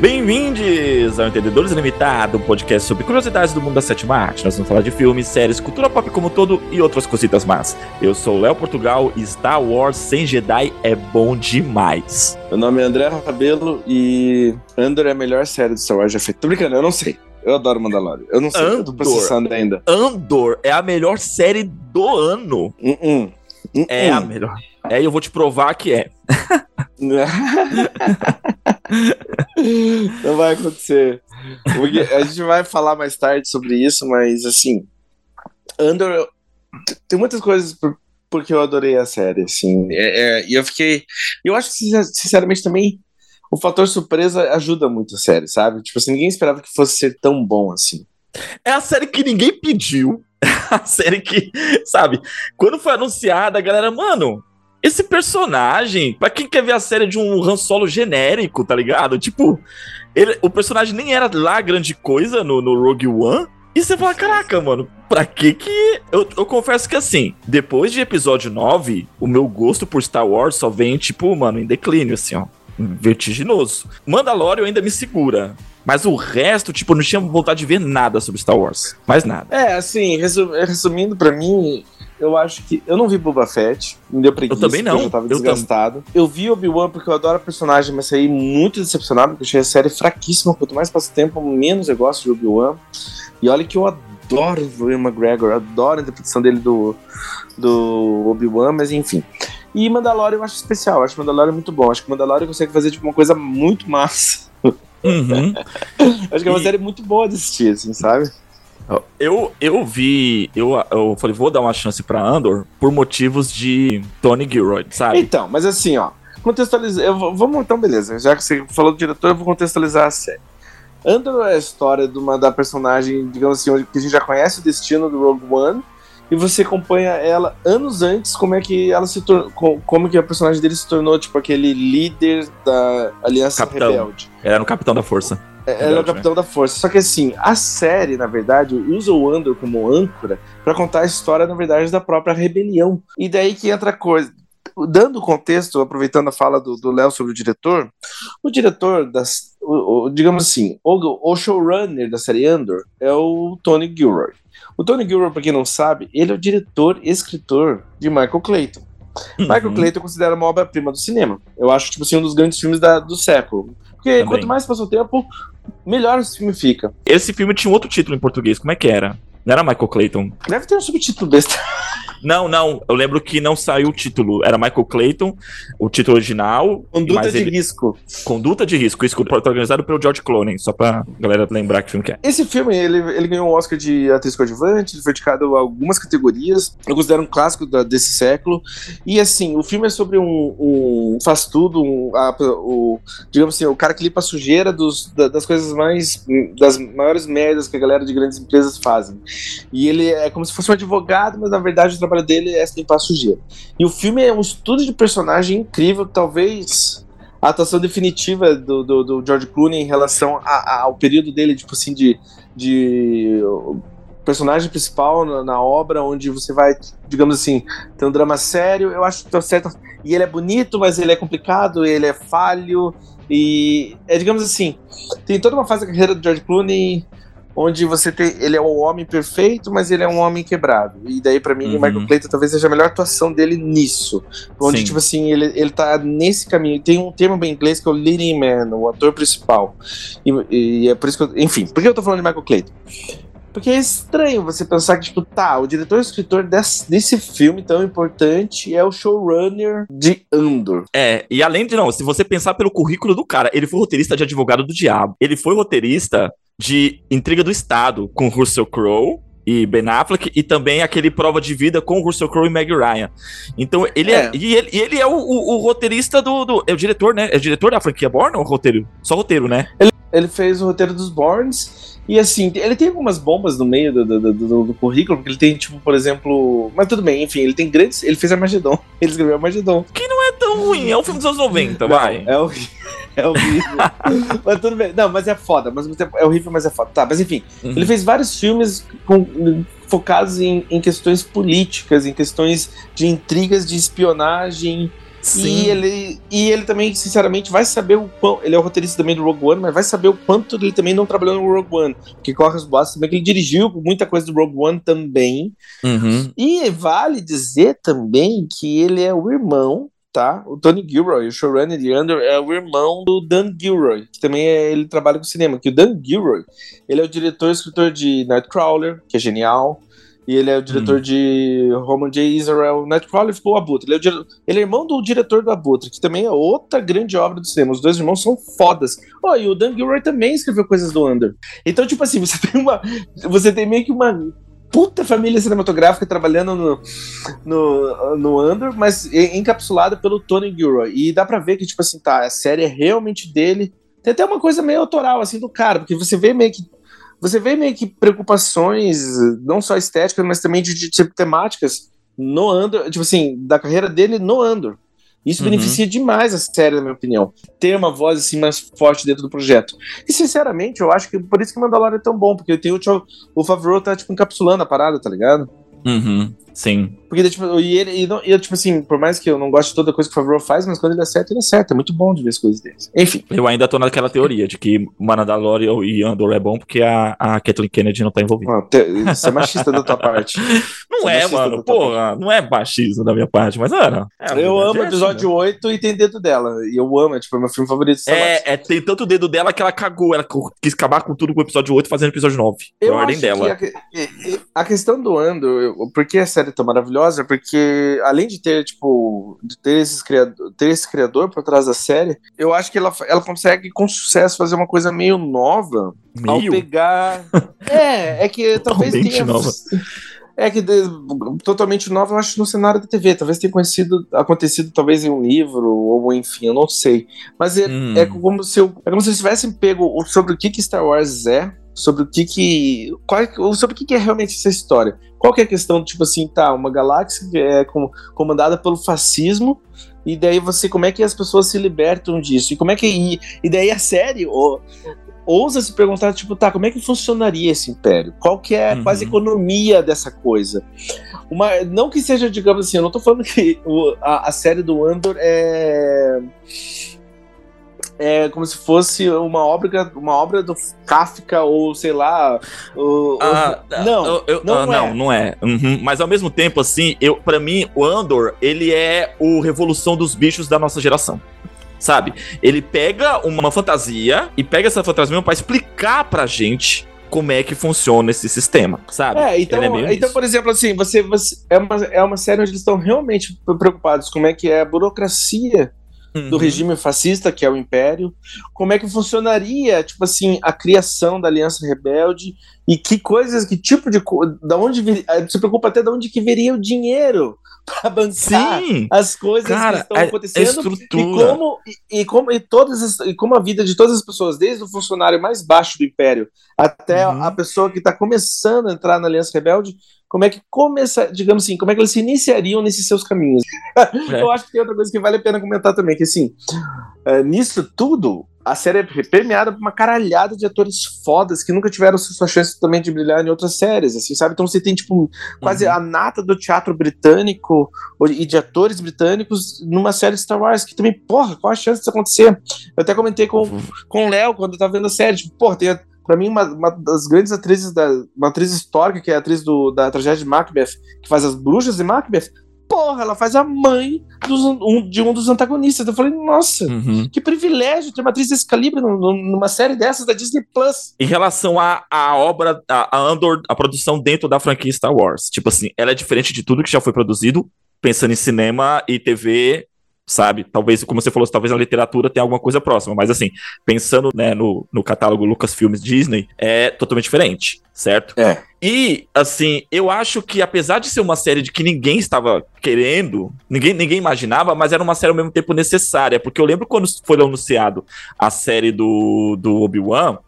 Bem-vindos ao Entendedores Limitado, um podcast sobre curiosidades do mundo da sétima arte. Nós vamos falar de filmes, séries, cultura pop como um todo e outras cositas más. Eu sou o Léo Portugal e Star Wars sem Jedi é bom demais. Meu nome é André Rabelo e Andor é a melhor série do Star Wars já feita. Tô brincando, eu não sei. Eu adoro Mandalorian. Eu não sei, Andor. eu tô processando ainda. Andor é a melhor série do ano. Uh -uh. Uh É a melhor. É, e eu vou te provar que é. Não vai acontecer. Porque a gente vai falar mais tarde sobre isso, mas assim, Andor tem muitas coisas por, porque eu adorei a série, assim. É, é, e eu fiquei. Eu acho que, sinceramente, também o fator surpresa ajuda muito a série, sabe? Tipo assim, ninguém esperava que fosse ser tão bom assim. É a série que ninguém pediu. A série que, sabe, quando foi anunciada, a galera, mano, esse personagem, pra quem quer ver a série de um Han Solo genérico, tá ligado? Tipo, ele, o personagem nem era lá grande coisa no, no Rogue One. E você fala, caraca, mano, pra que que. Eu, eu confesso que assim, depois de episódio 9, o meu gosto por Star Wars só vem, tipo, mano, em declínio, assim, ó. Vertiginoso. Mandalorian ainda me segura. Mas o resto, tipo, não tinha vontade de ver nada sobre Star Wars. Mais nada. É, assim, resu resumindo pra mim, eu acho que. Eu não vi Boba Fett, me deu preguiça. Eu também não. Eu já tava Eu desgastado. Eu, vi Obi-Wan porque eu adoro a personagem, mas saí muito decepcionado, porque eu achei a série fraquíssima. Quanto mais passa o tempo, menos eu gosto de Obi-Wan. E olha que eu adoro o Ian McGregor, eu adoro a interpretação dele do, do Obi-Wan, mas enfim. E Mandalorian eu acho especial, eu acho Mandalorian muito bom. Acho que Mandalorian consegue fazer tipo, uma coisa muito massa. Uhum. acho que é uma E- série muito boa de assistir, assim, sabe? Eu, eu vi. Eu, eu falei, vou dar uma chance pra Andor por motivos de Tony Gilroy, sabe? Então, mas assim, ó, contextualizar. Eu vamos, então, beleza. Já que você falou do diretor, eu vou contextualizar a série. Andor é a história de uma, da personagem, digamos assim, onde que a gente já conhece o destino do Rogue One. E você acompanha ela anos antes, como é que ela se tornou. Como que a personagem dele se tornou, tipo, aquele líder da Aliança Capitão. Rebelde. Era no Capitão da Força. É, Ela é o capitão da força. Só que assim, a série, na verdade, usa o Andor como âncora pra contar a história, na verdade, da própria rebelião. E daí que entra a coisa. Dando contexto, aproveitando a fala do Léo sobre o diretor, o diretor das. o- o- digamos assim, o, o showrunner da série Andor é o Tony Gilroy. O Tony Gilroy, pra quem não sabe, ele é o diretor e escritor de Michael Clayton. Michael Uhum. Clayton eu considero uma obra-prima do cinema. Eu acho, tipo assim, um dos grandes filmes da- do século. Porque Também. quanto mais passa o tempo, melhor esse filme fica. Esse filme tinha um outro título em português. Como é que era? Não era Michael Clayton. Deve ter um subtítulo besta. Não, não. Eu lembro que não saiu o título. Era Michael Clayton, o título original. Conduta de ele- risco. Conduta de risco. Isso protagonizado pelo George Clooney. Só pra galera lembrar que filme que é. Esse filme, ele, ele ganhou o Oscar de atriz coadjuvante, ele foi indicado a algumas categorias. Eu considero um clássico da- desse século. E assim, o filme é sobre um, um faz tudo, um, a- o, digamos assim, o cara que limpa a sujeira dos, da- das coisas mais, das maiores merdas que a galera de grandes empresas fazem. E ele é como se fosse um advogado, mas na verdade o trabalho dele é limpar sujeira. E o filme é um estudo de personagem incrível, talvez a atuação definitiva do, do, do George Clooney em relação a- a- ao período dele, tipo assim, de, de personagem principal na, na obra, onde você vai, digamos assim, ter um drama sério. Eu acho que tá certo. E ele é bonito, mas ele é complicado, ele é falho. E é, digamos assim, tem toda uma fase da carreira do George Clooney onde você tem. Ele é o homem perfeito, mas ele é um homem quebrado. E daí, pra mim, Uhum. o Michael Clayton talvez seja a melhor atuação dele nisso. Onde, Sim. tipo assim, ele, ele tá nesse caminho. Tem um termo bem inglês que é o leading man, o ator principal. E, e é por isso que eu. Enfim, por que eu tô falando de Michael Clayton? Porque é estranho você pensar que, tipo, tá, o diretor e escritor desse, desse filme tão importante é o showrunner de Andor. É, e além de não, se você pensar pelo currículo do cara, ele foi roteirista de Advogado do Diabo. Ele foi roteirista de Intriga do Estado com Russell Crowe e Ben Affleck e também aquele Prova de Vida com Russell Crowe e Meg Ryan. Então ele é, É. e ele, e ele é o, o- o roteirista do, do- é o diretor, né? É o diretor da franquia Born ou roteiro? Só roteiro, né? Ele fez o roteiro dos Borns. E assim, ele tem algumas bombas no meio do, do, do- do- currículo, porque ele tem, tipo, por exemplo. Mas tudo bem, enfim, ele tem grandes. Ele fez Armagedon. Ele escreveu Armagedon. Não é tão ruim, é um filme dos anos 90, vai. É horrível. É horrível. mas tudo bem. Não, mas é foda. Mas é horrível, mas é foda. Tá, mas enfim. Uhum. Ele fez vários filmes com- focados em, em questões políticas, em questões de intrigas de espionagem Sim. E ele, e ele também, sinceramente, vai saber o quão. Ele é o roteirista também do Rogue One, mas vai saber o quanto ele também não trabalhou no Rogue One. Porque corre os boatos também que ele dirigiu muita coisa do Rogue One também. Uhum. E vale dizer também que ele é o irmão tá? O Tony Gilroy, o showrunner de Under, é o irmão do Dan Gilroy, que também é, ele trabalha com cinema. Que o Dan Gilroy, ele é o diretor e escritor de Nightcrawler, que é genial. E ele é o diretor hum. de Roman J. Israel. Nightcrawler ficou o Abutre. Ele é, o, ele é irmão do diretor do Abutre, que também é outra grande obra do cinema. Os dois irmãos são fodas. Oh, e o Dan Gilroy também escreveu coisas do Under. Então, tipo assim, você tem uma. Você tem meio que uma puta família cinematográfica trabalhando no, no, no Andor, mas encapsulada pelo Tony Gilroy. E dá pra ver que, tipo assim, tá, a série é realmente dele. Tem até uma coisa meio autoral, assim, do cara, porque você vê meio que. Você vê meio que preocupações, não só estéticas, mas também de, de, temáticas no Andor, tipo assim, da carreira dele no Andor. Isso uhum. beneficia demais a série, na minha opinião. Ter uma voz assim mais forte dentro do projeto. E sinceramente, eu acho que por isso que Mandalorian é tão bom, porque tem o, o Favreau tá tipo encapsulando a parada, tá ligado? Uhum. Sim. Porque, tipo, e ele, e, não, e, tipo assim, por mais que eu não goste de toda coisa que o Favreau faz, mas quando ele acerta, ele acerta. É muito bom de ver as coisas deles. Enfim. Eu ainda tô naquela teoria de que Mandalorian e Andor é bom porque a, a Kathleen Kennedy não tá envolvida. Ah, te, isso é machista da tua parte. Não é, é mano. Porra, não é machismo da minha parte, mas era. É, eu amo o episódio né? 8 e tem dedo dela. E eu amo, é tipo, é meu filme favorito. É, é, tem tanto dedo dela que ela cagou. Ela quis acabar com tudo com o episódio 8 fazendo o episódio 9. Eu a ordem dela. Que a, a, questão do Andor, por que a série é tão maravilhosa? porque além de ter, tipo, de ter, esses criador, ter esse criador por trás da série, eu acho que ela, ela consegue com sucesso fazer uma coisa meio nova meio? ao pegar. é, é que talvez tenha. Nova. É que de, totalmente nova, eu acho, no cenário da TV. Talvez tenha conhecido, acontecido, talvez em um livro, ou enfim, eu não sei. Mas é, hum. é como se eu, é como se eles tivessem pego sobre o que, que Star Wars é, sobre o que que. Qual, é sobre o que, que é realmente essa história. Qual que é a questão, tipo assim, tá, uma galáxia que é comandada pelo fascismo, e daí você, como é que as pessoas se libertam disso? E como é que. E, e daí a série ou, ousa se perguntar, tipo, tá, como é que funcionaria esse império? Qual que é uhum. quase a economia dessa coisa? Uma, não que seja, digamos assim, eu não tô falando que o, a, a série do Andor é é como se fosse uma obra, uma obra do Kafka ou sei lá. Ah. Não, eu, eu, não, ah, não, é. não é. Uhum. Mas ao mesmo tempo, assim, eu para mim o Andor ele é o revolução dos bichos da nossa geração. Sabe? Ele pega uma fantasia e pega essa fantasia para explicar pra gente como é que funciona esse sistema, sabe? É, então, é então por exemplo, assim, você, você, é, uma, é uma série onde eles estão realmente preocupados como é que é a burocracia uhum. do regime fascista, que é o Império, como é que funcionaria, tipo assim, a criação da Aliança Rebelde? E que coisas, que tipo de da onde vir, eh, se preocupa até de onde que viria o dinheiro para bancar Sim, as coisas cara, que estão acontecendo e como e, e, como e todas as, e como a vida de todas as pessoas, desde o funcionário mais baixo do Império até uhum. a pessoa que está começando a entrar na Aliança Rebelde, como é que começa, digamos assim, como é que eles se iniciariam nesses seus caminhos. É. Eu acho que tem outra coisa que vale a pena comentar também, que assim, é, nisso tudo, a série é premiada por uma caralhada de atores fodas que nunca tiveram sua chance também de brilhar em outras séries, assim, sabe? Então você tem, tipo, quase uhum. a nata do teatro britânico e de atores britânicos numa série Star Wars, que também, porra, qual a chance disso acontecer? Eu até comentei com, uhum. com o Léo quando eu tava vendo a série, tipo, porra, tem para mim, uma, uma, das grandes atrizes, da, uma atriz histórica, que é a atriz do, da tragédia de Macbeth, que faz as bruxas de Macbeth, porra, ela faz a mãe dos, um, de um dos antagonistas. Eu falei, nossa, uhum. que privilégio ter uma atriz desse calibre numa série dessas da Disney Plus. Em relação à a, a, obra, a, a Andor, a produção dentro da franquia Star Wars, tipo assim, ela é diferente de tudo que já foi produzido, pensando em cinema e TV sabe? Talvez, como você falou, talvez na literatura tenha alguma coisa próxima, mas assim, pensando né, no, no catálogo Lucasfilmes Disney, é totalmente diferente, certo? É. E, assim, eu acho que apesar de ser uma série de que ninguém estava querendo, ninguém, ninguém imaginava, mas era uma série ao mesmo tempo necessária, porque eu lembro quando foi anunciado a série do, do Obi-Wan,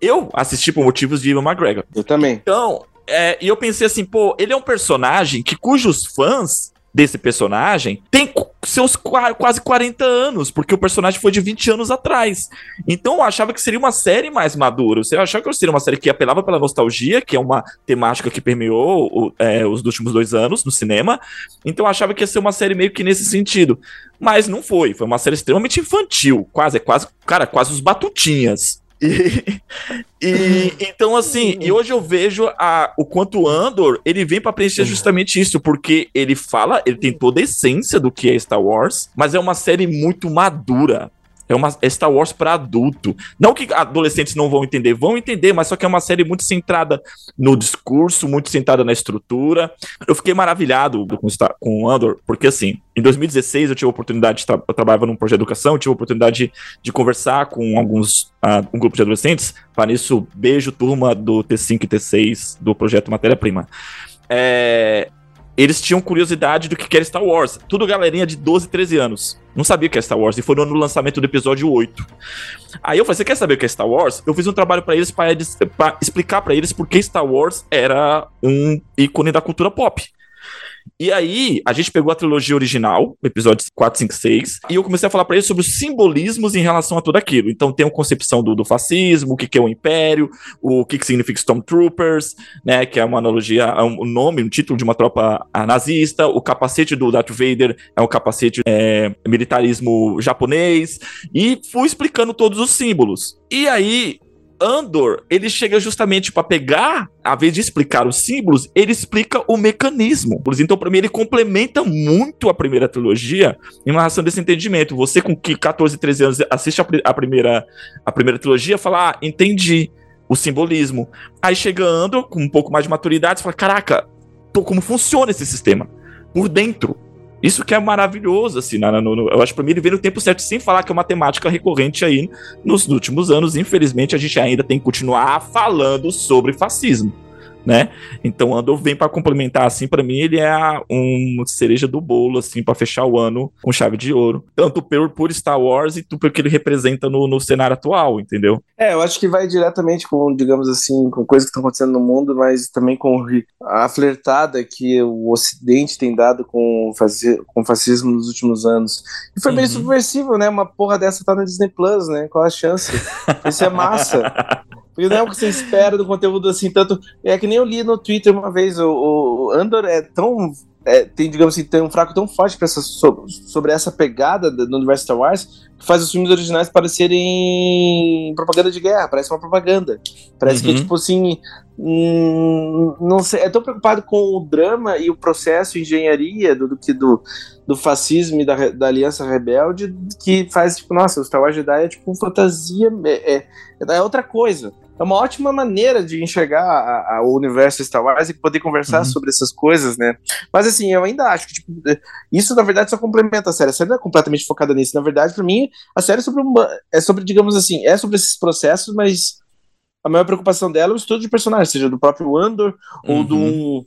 eu assisti por motivos de Ivan McGregor. Eu também. Então, é, e eu pensei assim, pô, ele é um personagem que cujos fãs desse personagem tem seus quase 40 anos, porque o personagem foi de 20 anos atrás. Então eu achava que seria uma série mais madura. Eu achava que seria uma série que apelava pela nostalgia, que é uma temática que permeou o, é, os últimos dois anos no cinema. Então eu achava que ia ser uma série meio que nesse sentido. Mas não foi. Foi uma série extremamente infantil. Quase, quase, cara, quase os batutinhas. E, e, então, assim, e hoje eu vejo a, o quanto Andor ele vem para preencher justamente isso, porque ele fala, ele tem toda a essência do que é Star Wars, mas é uma série muito madura. É uma Star Wars para adulto. Não que adolescentes não vão entender, vão entender, mas só que é uma série muito centrada no discurso, muito centrada na estrutura. Eu fiquei maravilhado com, com Andor, porque assim, em 2016 eu tive a oportunidade de eu trabalhava num projeto de educação, tive a oportunidade de, de conversar com alguns uh, um grupo de adolescentes. Para isso, beijo turma do T5 e T6 do projeto Matéria Prima. É, eles tinham curiosidade do que era Star Wars. Tudo galerinha de 12, 13 anos. Não sabia o que é Star Wars. E foi no lançamento do episódio 8. Aí eu falei: Você quer saber o que é Star Wars? Eu fiz um trabalho para eles para explicar para eles por que Star Wars era um ícone da cultura pop. E aí, a gente pegou a trilogia original, episódios 4, 5, 6, e eu comecei a falar para eles sobre os simbolismos em relação a tudo aquilo. Então, tem a concepção do, do fascismo, o que, que é o império, o que, que significa Stormtroopers, né, que é uma analogia, um, um nome, um título de uma tropa nazista, o capacete do Darth Vader é um capacete é, militarismo japonês, e fui explicando todos os símbolos. E aí, Andor, ele chega justamente para pegar, a vez de explicar os símbolos, ele explica o mecanismo. Então, para mim, ele complementa muito a primeira trilogia em relação desse entendimento. Você com que 14, 13 anos assiste a, a primeira, a primeira trilogia, fala, ah, entendi o simbolismo. Aí chega Andor com um pouco mais de maturidade, e fala, caraca, como funciona esse sistema por dentro. Isso que é maravilhoso, assim, no, no, eu acho que pra mim ele vem no tempo certo, sem falar que é uma temática recorrente aí nos últimos anos. Infelizmente, a gente ainda tem que continuar falando sobre fascismo né? Então Andor vem para complementar assim, para mim ele é um cereja do bolo assim para fechar o ano com chave de ouro, tanto por, por Star Wars e pelo que ele representa no, no cenário atual, entendeu? É, eu acho que vai diretamente com, digamos assim, com coisas que estão acontecendo no mundo, mas também com a flertada que o Ocidente tem dado com, fazer, com fascismo nos últimos anos. E foi uhum. meio subversivo, né? Uma porra dessa tá na Disney Plus, né? Qual a chance? Isso é massa. Porque não é o que você espera do conteúdo assim, tanto. É que nem eu li no Twitter uma vez, o, o Andor é tão. É, tem, digamos assim, tem um fraco tão forte essa, sobre, sobre essa pegada do universo Star Wars que faz os filmes originais parecerem propaganda de guerra, parece uma propaganda. Parece uhum. que, tipo assim, hum, não sei, é tão preocupado com o drama e o processo, engenharia do, do que do, do fascismo e da, da aliança rebelde que faz, tipo, nossa, o Star Wars Jedi é tipo fantasia, é, é, é outra coisa é uma ótima maneira de enxergar a, a, o universo Star Wars e poder conversar uhum. sobre essas coisas, né? Mas assim, eu ainda acho que tipo, isso na verdade só complementa a série. A série não é completamente focada nisso. Na verdade, para mim, a série é sobre uma, é sobre, digamos assim, é sobre esses processos, mas a maior preocupação dela é o estudo de personagens, seja do próprio Andor uhum. ou do,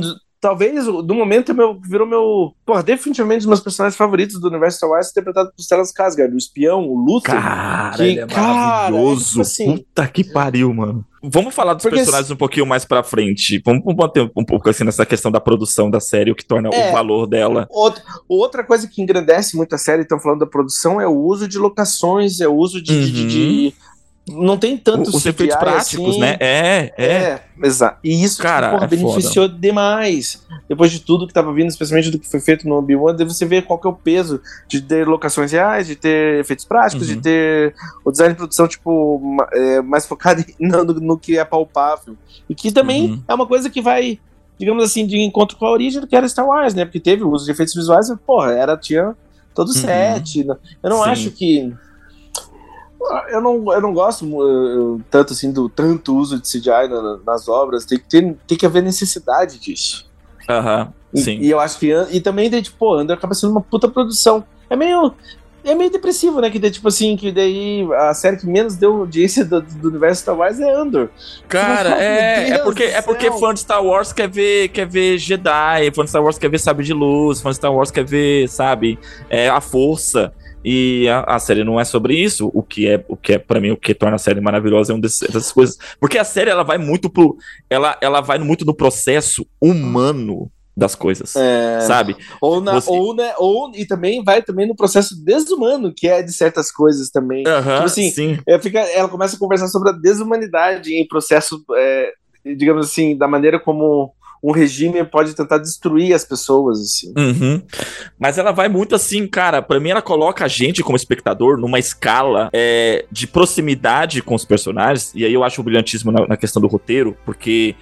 do, talvez, do momento, meu, virou meu. Porra, definitivamente um dos meus personagens favoritos do universo Star Wars, interpretado por Stellan Skarsgård, o espião, o Luther. Cara, que, ele é cara, maravilhoso. É, tipo assim, Puta que pariu, mano. Vamos falar dos Porque personagens um pouquinho mais pra frente. Vamos bater um pouco assim nessa questão da produção da série, o que torna é, o valor dela. Outra, outra coisa que engrandece muito a série, estão falando da produção, é o uso de locações, é o uso de, uhum. de, de, de uhum não tem tanto os efeitos práticos, assim. né? É, é. É, exato. E isso Cara, porra, é beneficiou foda. demais. Depois de tudo que estava vindo, especialmente do que foi feito no Obi-Wan, você vê qual que é o peso de ter locações reais, de ter efeitos práticos, uhum. de ter o design de produção, tipo, é, mais focado no, no, que é palpável. E que também uhum. é uma coisa que vai, digamos assim, de encontro com a origem do que era Star Wars, né? Porque teve o uso de efeitos visuais, porra, era, tinha todo uhum. set. Eu não Sim. acho que eu não, eu não gosto tanto assim do tanto uso de CGI na, nas obras. Tem que, ter, tem que haver necessidade disso. Aham, e, sim. E eu acho que. E também, daí, tipo, Andor acaba sendo uma puta produção. É meio. É meio depressivo, né? Que daí, tipo assim, que daí a série que menos deu audiência do, do universo Star Wars é Andor. Cara, fala, é, é porque, é porque fã de Star Wars quer ver, quer ver Jedi, fã de Star Wars quer ver Sabe de Luz, fã de Star Wars quer ver, sabe, é, a força. E a, a, série não é sobre isso, o que é, o que é para mim, o que torna a série maravilhosa é uma dessas coisas. Porque a série ela vai muito pro ela ela vai muito no processo humano das coisas, é... sabe? Ou, na, Você... ou, né, ou e também vai também no processo desumano que é de certas coisas também. Uhum, tipo assim, sim. Ela, fica, ela começa a conversar sobre a desumanidade em processo, é, digamos assim, da maneira como um regime pode tentar destruir as pessoas, assim. Uhum. Mas ela vai muito assim, cara. Para mim, ela coloca a gente como espectador numa escala é, de proximidade com os personagens. E aí eu acho o brilhantismo na, na questão do roteiro, porque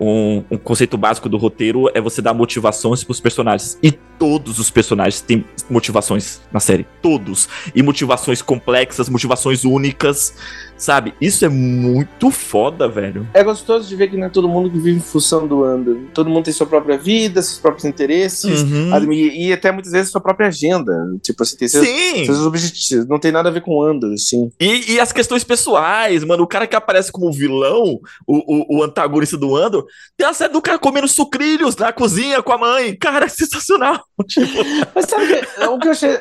um, um, conceito básico do roteiro é você dar motivações pros personagens. E todos os personagens têm motivações na série. Todos. E motivações complexas, motivações únicas. Sabe? Isso é muito foda, velho. É gostoso de ver que não é todo mundo que vive em função do Ando. Todo mundo tem sua própria vida, seus próprios interesses. Uhum. E, e, até muitas vezes sua própria agenda. Tipo assim, tem seus, Sim. seus objetivos. Não tem nada a ver com o Ando, assim. E, e, as questões pessoais, mano. O cara que aparece como vilão, o, o, o antagonista do Ando, tem a série do cara comendo sucrilhos na cozinha com a mãe. Cara, é sensacional. Tipo... Mas sabe o que eu achei.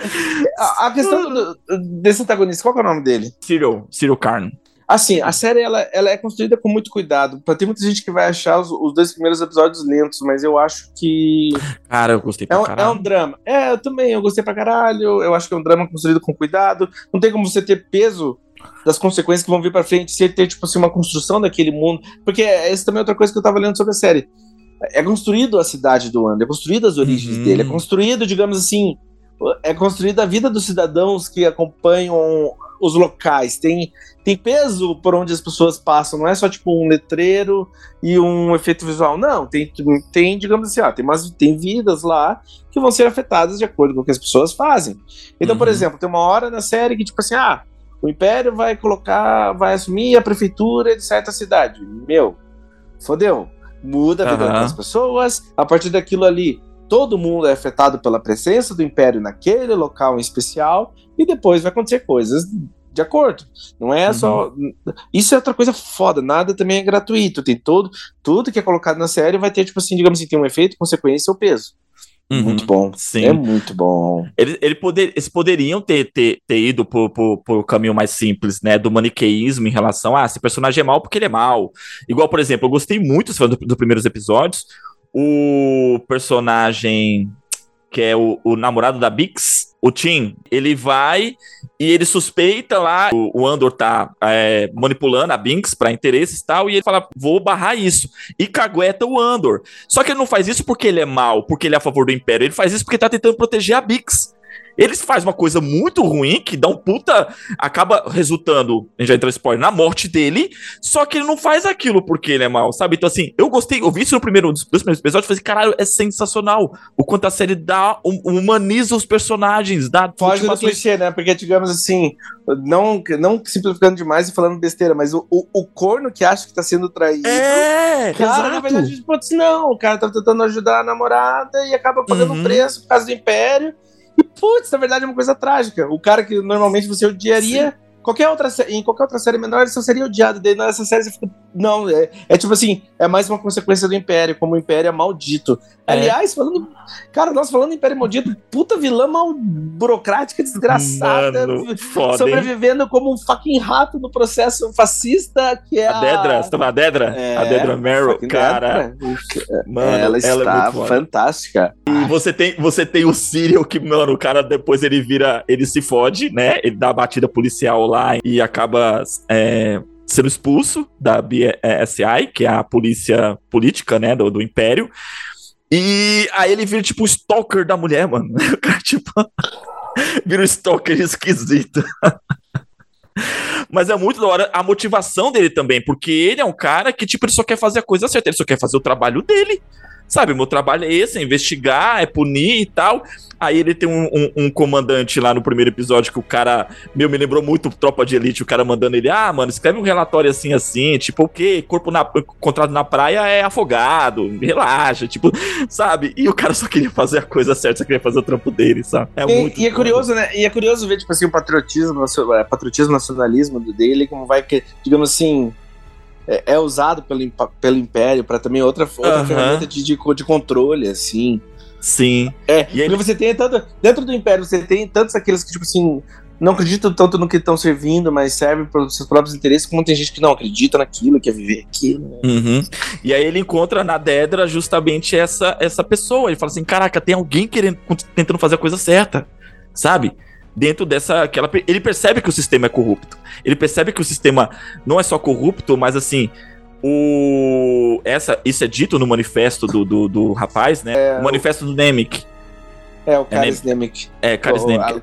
A, a questão do, desse antagonista, qual é o nome dele? Cyril, Cyril Karn. Assim, a série ela, ela é construída com muito cuidado. Tem muita gente que vai achar os, os, dois primeiros episódios lentos, mas eu acho que. Cara, eu gostei pra é um, caralho. É um drama. É, eu também, eu gostei pra caralho. Eu acho que é um drama construído com cuidado. Não tem como você ter peso das consequências que vão vir para frente se ter, tipo assim, uma construção daquele mundo. Porque essa também é outra coisa que eu tava lendo sobre a série. É construído a cidade do André, é construído as origens uhum. dele, é construído, digamos assim, é construída a vida dos cidadãos que acompanham os locais. Tem, tem peso por onde as pessoas passam, não é só tipo um letreiro e um efeito visual. Não, tem, tem digamos assim, ó, tem, umas, tem vidas lá que vão ser afetadas de acordo com o que as pessoas fazem. Então, uhum. por exemplo, tem uma hora na série que, tipo assim, ah, o Império vai colocar, vai assumir a prefeitura de certa cidade. Meu, fodeu. Muda a vida uhum. das pessoas. A partir daquilo ali, todo mundo é afetado pela presença do Império naquele local em especial. E depois vai acontecer coisas de acordo. Não é uhum. só. Isso é outra coisa foda. Nada também é gratuito. Tem todo. Tudo que é colocado na série vai ter, tipo assim, digamos assim, tem um efeito, consequência ou peso. Uhum, muito bom. Sim. É muito bom. Eles, ele poder, eles poderiam ter, ter, ter ido por, por, por caminho mais simples, né? Do maniqueísmo em relação a ah, esse personagem é mal porque ele é mal. Igual, por exemplo, eu gostei muito dos do, do primeiros episódios. O personagem que é o, o namorado da Bix, o Tim, ele vai e ele suspeita lá, o, o Andor tá é, manipulando a Binks para interesses e tal, e ele fala, vou barrar isso. E cagueta o Andor. Só que ele não faz isso porque ele é mal, porque ele é a favor do Império, ele faz isso porque tá tentando proteger a Bix. Eles fazem uma coisa muito ruim que dá um puta. acaba resultando, a gente já entrou spoiler, na morte dele. Só que ele não faz aquilo porque ele é mal, sabe? Então, assim, eu gostei, eu vi isso no primeiro dos primeiros episódios e falei, assim, caralho, é sensacional. O quanto a série dá, humaniza os personagens, dá. Foge do clichê, né? Porque, digamos assim, não, não simplificando demais e falando besteira, mas o, o, o corno que acha que tá sendo traído. É, cara, exato. na verdade, dizer, não, o cara tá tentando ajudar a namorada e acaba pagando uhum. um preço por causa do império. Putz, na verdade é uma coisa trágica. O cara que normalmente você odiaria. Sim Qualquer outra, em qualquer outra série menor, ele só seria odiado. Daí nessa série você fica. Não, é, é tipo assim, é mais uma consequência do Império, como o Império é maldito. É. Aliás, falando. Cara, nós falando Império Maldito, puta vilã mal burocrática, desgraçada. Mano, foda, sobrevivendo hein? como um fucking rato no processo fascista, que é. A Dedra, você tá a Dedra? É, a Dedra Merrill, cara. Mano, ela, ela é está é fantástica. E você tem, você tem o Cyril, que, mano, o cara depois ele vira. Ele se fode, né? Ele dá a batida policial lá lá e acaba é, sendo expulso da BSI, que é a polícia política, né, do, do Império. E aí ele vira, tipo, o stalker da mulher, mano. O cara, tipo, vira um stalker esquisito. Mas é muito da hora a motivação dele também, porque ele é um cara que, tipo, ele só quer fazer a coisa certa, ele só quer fazer o trabalho dele. Sabe, meu trabalho é esse, é investigar, é punir e tal. Aí ele tem um, um, um, comandante lá no primeiro episódio que o cara, meu, me lembrou muito Tropa de Elite, o cara mandando ele, ah, mano, escreve um relatório assim, assim, tipo, o quê? Corpo na, contrato na praia é afogado, relaxa, tipo, sabe? E o cara só queria fazer a coisa certa, só queria fazer o trampo dele, sabe? É e, muito e é curioso, né? E é curioso ver, tipo assim, o patriotismo, o patriotismo, nacionalismo dele, como vai, que, digamos assim, é, é usado pelo, pelo Império para também outra, outra ferramenta de, de, de controle, assim. Sim. É, e aí você tem tanto. Dentro do Império, você tem tantos aqueles que, tipo assim, não acreditam tanto no que estão servindo, mas servem para os seus próprios interesses, como tem gente que não acredita naquilo, quer viver aquilo. Né? Uhum. E aí ele encontra na Dedra justamente essa, essa pessoa. Ele fala assim: caraca, tem alguém querendo, tentando fazer a coisa certa, sabe? Dentro dessa. Aquela, ele percebe que o sistema é corrupto. Ele percebe que o sistema não é só corrupto, mas assim. O, essa, isso é dito no manifesto do, do, do rapaz, né? É, o manifesto do Nemec. É, o Caris é, Nemec. É, Caris Nemec.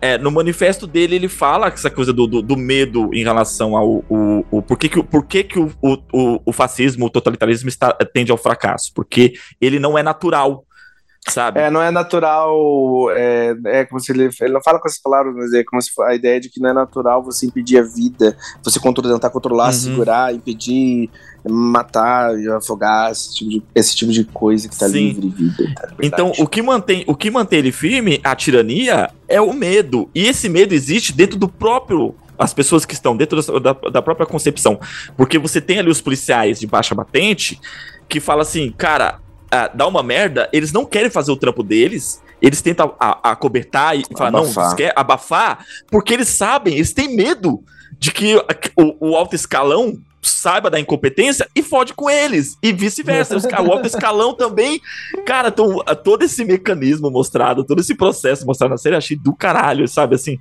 É, no manifesto dele, ele fala essa coisa do, do, do medo em relação ao. O, o, por que, que, por que, que o, o, o fascismo, o totalitarismo está, tende ao fracasso? Porque ele não é natural sabe? É, não é natural, é, é como se ele, ele não fala com essas palavras, mas é como se a ideia de que não é natural você impedir a vida, você controlar, tentar controlar, uhum. segurar, impedir, matar, afogar, esse tipo de, esse tipo de coisa que tá Sim. livre vida. Tá então, o que, mantém, o que mantém ele firme, a tirania, é o medo. E esse medo existe dentro do próprio as pessoas que estão dentro da, da, própria concepção. Porque você tem ali os policiais de baixa batente que fala assim, cara, dá uma merda, eles não querem fazer o trampo deles, eles tentam acobertar e falar, não, você quer abafar, porque eles sabem, eles têm medo de que o, o alto escalão saiba da incompetência e fode com eles. E vice-versa. o alto escalão também. Cara, então, todo esse mecanismo mostrado, todo esse processo mostrado na série, achei do caralho, sabe? Assim,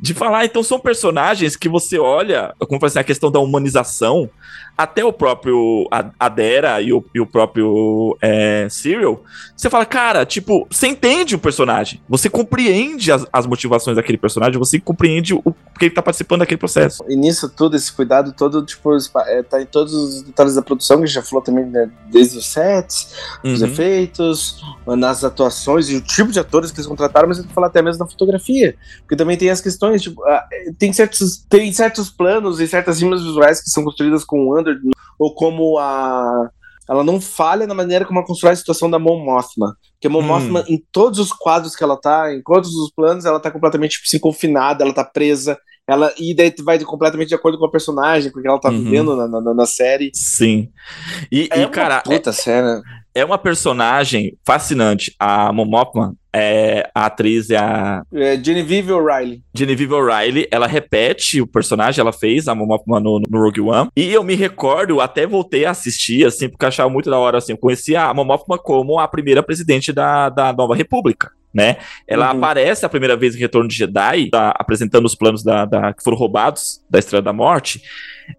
de falar, então são personagens que você olha, como assim, a questão da humanização, até o próprio Adera e o, e o próprio é, Cyril, você fala, cara, tipo, você entende o personagem, você compreende as, as motivações daquele personagem, você compreende o que ele tá participando daquele processo. E nisso tudo, esse cuidado todo, tipo, é, tá em todos os detalhes da produção, que a gente já falou também, né, desde os sets, uhum. os efeitos, nas atuações e o tipo de atores que eles contrataram, mas eu falar até mesmo da fotografia, porque também tem as questões, tipo, ah, tem certos, tem certos planos e certas rimas visuais que são construídas com o Ou como a ela não falha na maneira como ela constrói a situação da Mon Mothma. Porque a Mon hum. Mothma, em todos os quadros que ela tá, em todos os planos, ela tá completamente tipo, assim, confinada, ela tá presa. Ela, e daí vai completamente de acordo com a personagem, com o que ela tá uhum. vivendo na, na, na, série. Sim. E, é e cara. Puta é, cena. É uma personagem fascinante. A Mon Mothma, é, a atriz é a. É Genevieve O'Reilly. Genevieve O'Reilly, ela repete o personagem, ela fez a Momopa no, no Rogue One. E eu me recordo, até voltei a assistir, assim, porque achava muito da hora, assim. Eu conhecia a Momopa como a primeira presidente da, da Nova República. Né? Ela uhum. aparece a primeira vez em Retorno de Jedi, tá apresentando os planos da, da, que foram roubados da Estrela da Morte.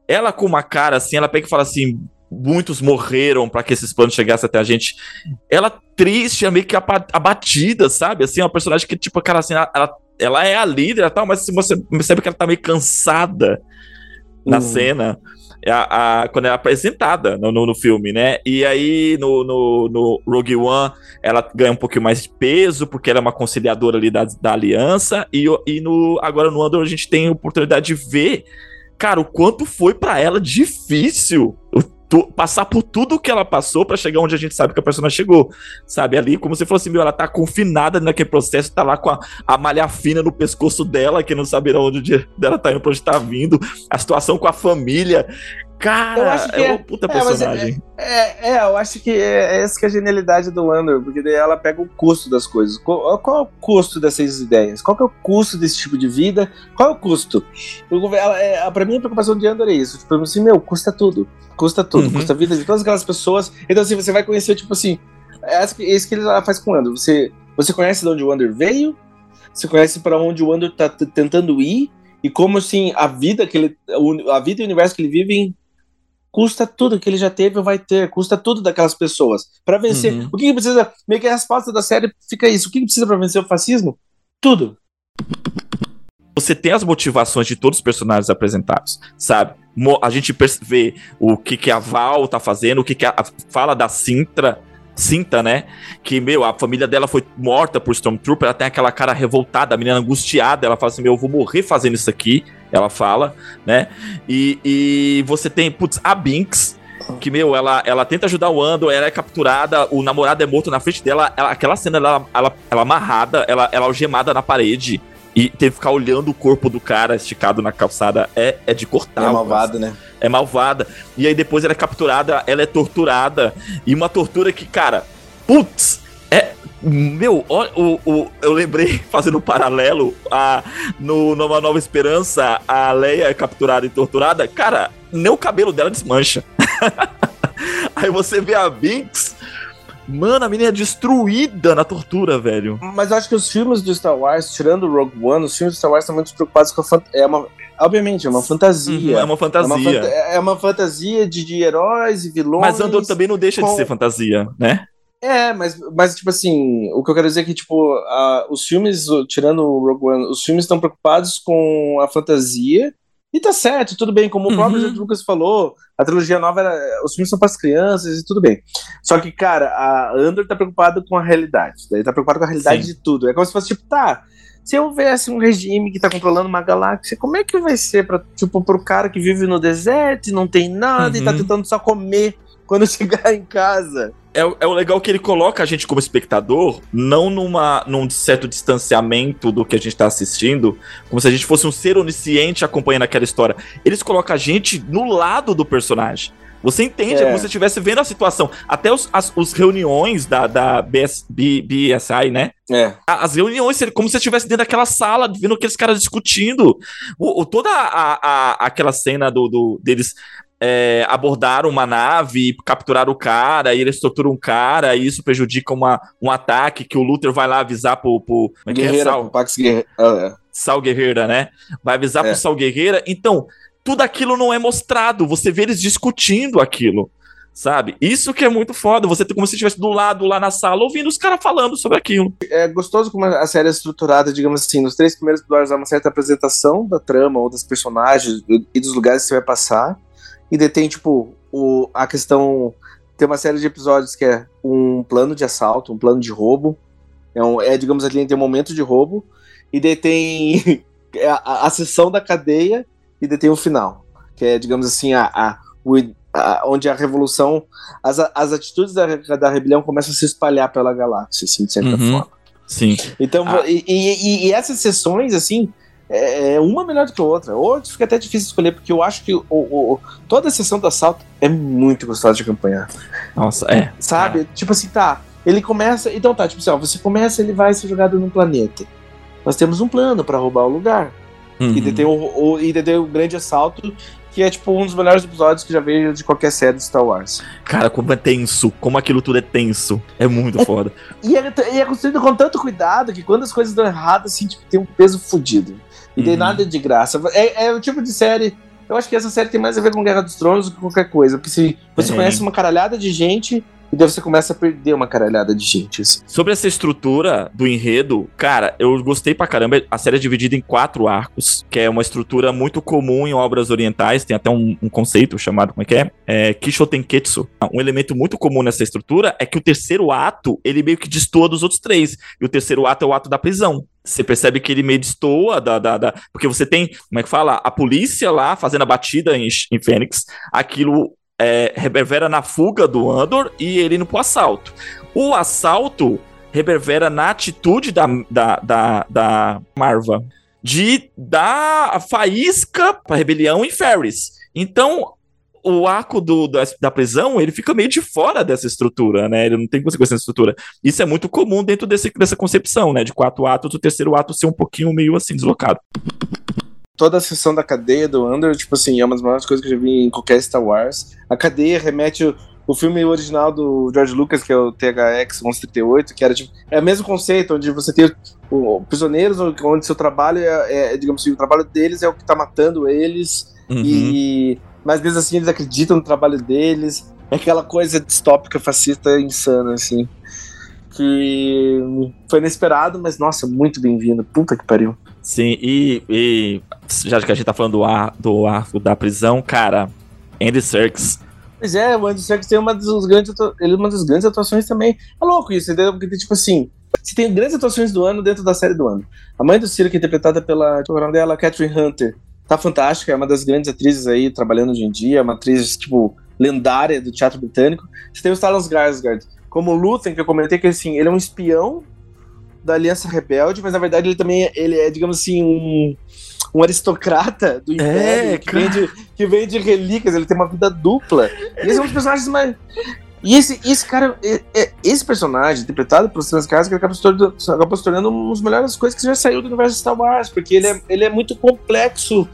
Ela com uma cara assim, ela pega e fala assim: muitos morreram para que esses planos chegassem até a gente. Ela triste, é meio que abatida, sabe? Assim, é uma personagem que, tipo, cara, assim, ela, ela é a líder e tal, mas assim, você percebe que ela tá meio cansada na uhum. cena. A, a, quando é apresentada no, no, no, filme, né? E aí no, no, no, Rogue One ela ganha um pouquinho mais de peso, porque ela é uma conciliadora ali da, da aliança, e, e no, agora no Andor a gente tem a oportunidade de ver, cara, o quanto foi para ela difícil tu, passar por tudo que ela passou para chegar onde a gente sabe que a personagem chegou. Sabe? Ali, como se fosse, meu, ela tá confinada naquele processo, tá lá com a, a malha fina no pescoço dela, que não sabe onde dela tá indo, pra onde tá vindo, a situação com a família. Cara, eu acho que é, é uma puta é, personagem. É, é, é, eu acho que é, é essa que é a genialidade do Andor, porque daí ela pega o custo das coisas. Qual, qual, é o custo dessas ideias? Qual é o custo desse tipo de vida? Qual é o custo? Ela, é, pra mim, a preocupação de Andor é isso. Tipo assim, meu, custa tudo. Custa tudo. Uhum. Custa a vida de todas aquelas pessoas. Então, assim, você vai conhecer, tipo assim, é isso que ele faz com o Andor. Você, você conhece de onde o Andor veio, você conhece para onde o Andor tá tentando ir, e como assim a vida que ele a vida e o universo que ele vive custa tudo que ele já teve ou vai ter, custa tudo daquelas pessoas. Para vencer, uhum. o que, que, precisa? Meio que a resposta da série fica isso: o que, que precisa para vencer o fascismo? Tudo. Você tem as motivações de todos os personagens apresentados, sabe? A gente vê o que, que a Val tá fazendo, o que, que a, fala da Sintra, Cinta, né? Que, meu, a família dela foi morta por Stormtrooper, ela tem aquela cara revoltada, a menina angustiada, ela fala assim, meu, eu vou morrer fazendo isso aqui, ela fala, né? E, e você tem, putz, a Binks, que, meu, ela, ela tenta ajudar o Ando, ela é capturada, o namorado é morto na frente dela, ela, aquela cena, ela, ela, ela amarrada, ela, ela algemada na parede, e ter que ficar olhando o corpo do cara esticado na calçada é, é de cortar. É malvado, né? É malvada. E aí depois ela é capturada, ela é torturada. E uma tortura que, cara, putz, é Meu, o, o, eu lembrei, fazendo um paralelo, a, no Numa Nova Esperança, a Leia é capturada e torturada. Cara, nem o cabelo dela desmancha. Aí você vê a Binks. Mano, a menina é destruída na tortura, velho. Mas eu acho que os filmes do Star Wars, tirando o Rogue One, os filmes do Star Wars estão muito preocupados com a fant... é uma Obviamente, é uma fantasia. Uhum, é uma fantasia. É uma, fanta é uma fantasia de, de, heróis e vilões. Mas Andor também não deixa com... de ser fantasia, né? É, mas, mas, tipo assim, o que eu quero dizer é que, tipo, a, os filmes, tirando o Rogue One, os filmes estão preocupados com a fantasia e tá certo, tudo bem, como o próprio uhum. Lucas falou, a trilogia nova era. Os filmes são para as crianças e tudo bem. Só que, cara, a Andor tá preocupado com a realidade. Ele tá preocupado com a realidade Sim. de tudo. É como se fosse, tipo, tá. Se houvesse um regime que tá controlando uma galáxia, como é que vai ser para tipo, pro cara que vive no deserto e não tem nada uhum. e tá uhum. tentando só comer quando chegar em casa? é, é o legal que ele coloca a gente como espectador, não numa, num certo distanciamento do que a gente está assistindo, como se a gente fosse um ser onisciente acompanhando aquela história. Eles colocam a gente no lado do personagem. Você entende, é, é como se você estivesse vendo a situação. Até os, as os reuniões da, da BS, B, BSI, né? É. As reuniões, como se você estivesse dentro daquela sala, vendo aqueles caras discutindo. O, o toda a, a, aquela cena do, do, deles é, abordar uma nave e capturar o cara, e eles torturam um cara, e isso prejudica uma, um ataque que o Luther vai lá avisar pro. pro como é que é? Guerreira, é? Sal, Pax Guerreira. Ah, é. Sal Guerreira, né? Vai avisar é. pro Sal Guerreira. Então, tudo aquilo não é mostrado. Você vê eles discutindo aquilo. Sabe? Isso que é muito foda. Você tem como se estivesse do lado lá na sala ouvindo os caras falando sobre aquilo. É gostoso como a série é estruturada, digamos assim, nos três primeiros episódios há uma certa apresentação da trama ou dos personagens e dos lugares que você vai passar e detém, tipo, o, a questão. Tem uma série de episódios que é um plano de assalto, um plano de roubo. É, um, é digamos ali, tem um momento de roubo. E detém a, a, a sessão da cadeia e detém o final. Que é, digamos assim, a, a, o, a onde a revolução. As, as atitudes da, da rebelião começam a se espalhar pela galáxia, assim, de certa uhum. forma. Sim. Então, ah. e, e, e, essas sessões, assim, é, é uma melhor do que a outra. Ou fica até difícil escolher, porque eu acho que o, o, toda a sessão do assalto é muito gostosa de acompanhar. Nossa, é. Sabe? É. Tipo assim, tá. Ele começa. Então tá, tipo assim, ó, você começa, ele vai ser jogado num planeta. Nós temos um plano para roubar o lugar. Uhum. E tem o, o, e tem o grande assalto, que é tipo um dos melhores episódios que já vejo de qualquer série de Star Wars. Cara, como é tenso, como aquilo tudo é tenso. É muito é, foda. E é, e é construído com tanto cuidado que quando as coisas dão errado, assim, tipo, tem um peso fodido. E uhum. nada de graça. É, é o tipo de série. Eu acho que essa série tem mais a ver com Guerra dos Tronos do que qualquer coisa. Porque se você é. conhece uma caralhada de gente e daí você começa a perder uma caralhada de gente. Assim. Sobre essa estrutura do enredo, cara, eu gostei pra caramba. A série é dividida em quatro arcos, que é uma estrutura muito comum em obras orientais. Tem até um, um conceito chamado, como é que é? é Kishotenketsu. Um elemento muito comum nessa estrutura é que o terceiro ato, ele meio que destoa dos outros três. E o terceiro ato é o ato da prisão. Você percebe que ele meio destoa da, da, da, Porque você tem, como é que fala? A polícia lá fazendo a batida em, em Fênix. Aquilo é, reverbera na fuga do Andor e ele indo pro assalto. O assalto reverbera na atitude da, da, da, da Marva de dar a faísca pra rebelião em Ferris. Então, o arco do, da, da, prisão, ele fica meio de fora dessa estrutura, né? Ele não tem consequência nessa estrutura. Isso é muito comum dentro desse, dessa concepção, né? De quatro atos, o terceiro ato ser um pouquinho meio assim, deslocado toda a sessão da cadeia do Andor, tipo assim, é uma das maiores coisas que eu já vi em qualquer Star Wars. A cadeia remete o, o filme original do George Lucas, que é o THX 1138, que era tipo, é o mesmo conceito, onde você tem o, o prisioneiros, onde seu trabalho é, é, digamos assim, o trabalho deles é o que tá matando eles, uhum. e mas mesmo assim eles acreditam no trabalho deles. É aquela coisa distópica, fascista, insana, assim. Que foi inesperado, mas nossa, muito bem-vindo. Puta que pariu. Sim, e, e, já que a gente tá falando do, ar, do arco da prisão, cara, Andy Serkis. Pois é, o Andy Serkis tem uma das, grandes, ele é uma das grandes atuações também. É louco isso, entendeu? Porque, tipo assim, você tem grandes atuações do ano dentro da série do ano. A mãe do Ciro, que é interpretada pela, o nome dela? Catherine Hunter. Tá fantástica, é uma das grandes atrizes aí, trabalhando hoje em dia, é uma atriz, tipo, lendária do teatro britânico. Você tem o Stellan Skarsgård, como o Luthen, que eu comentei que, assim, ele é um espião da Aliança Rebelde, mas na verdade ele também é, ele é, digamos assim, um, um aristocrata do Império é, que, vem de, que vem de relíquias, ele tem uma vida dupla. E esse é um dos personagens mais. E esse, esse cara, esse personagem, interpretado por Stellan Skarsgård, acaba se, tornando, acaba se tornando uma das melhores coisas que já saiu do universo Star Wars, porque ele é, ele é muito complexo.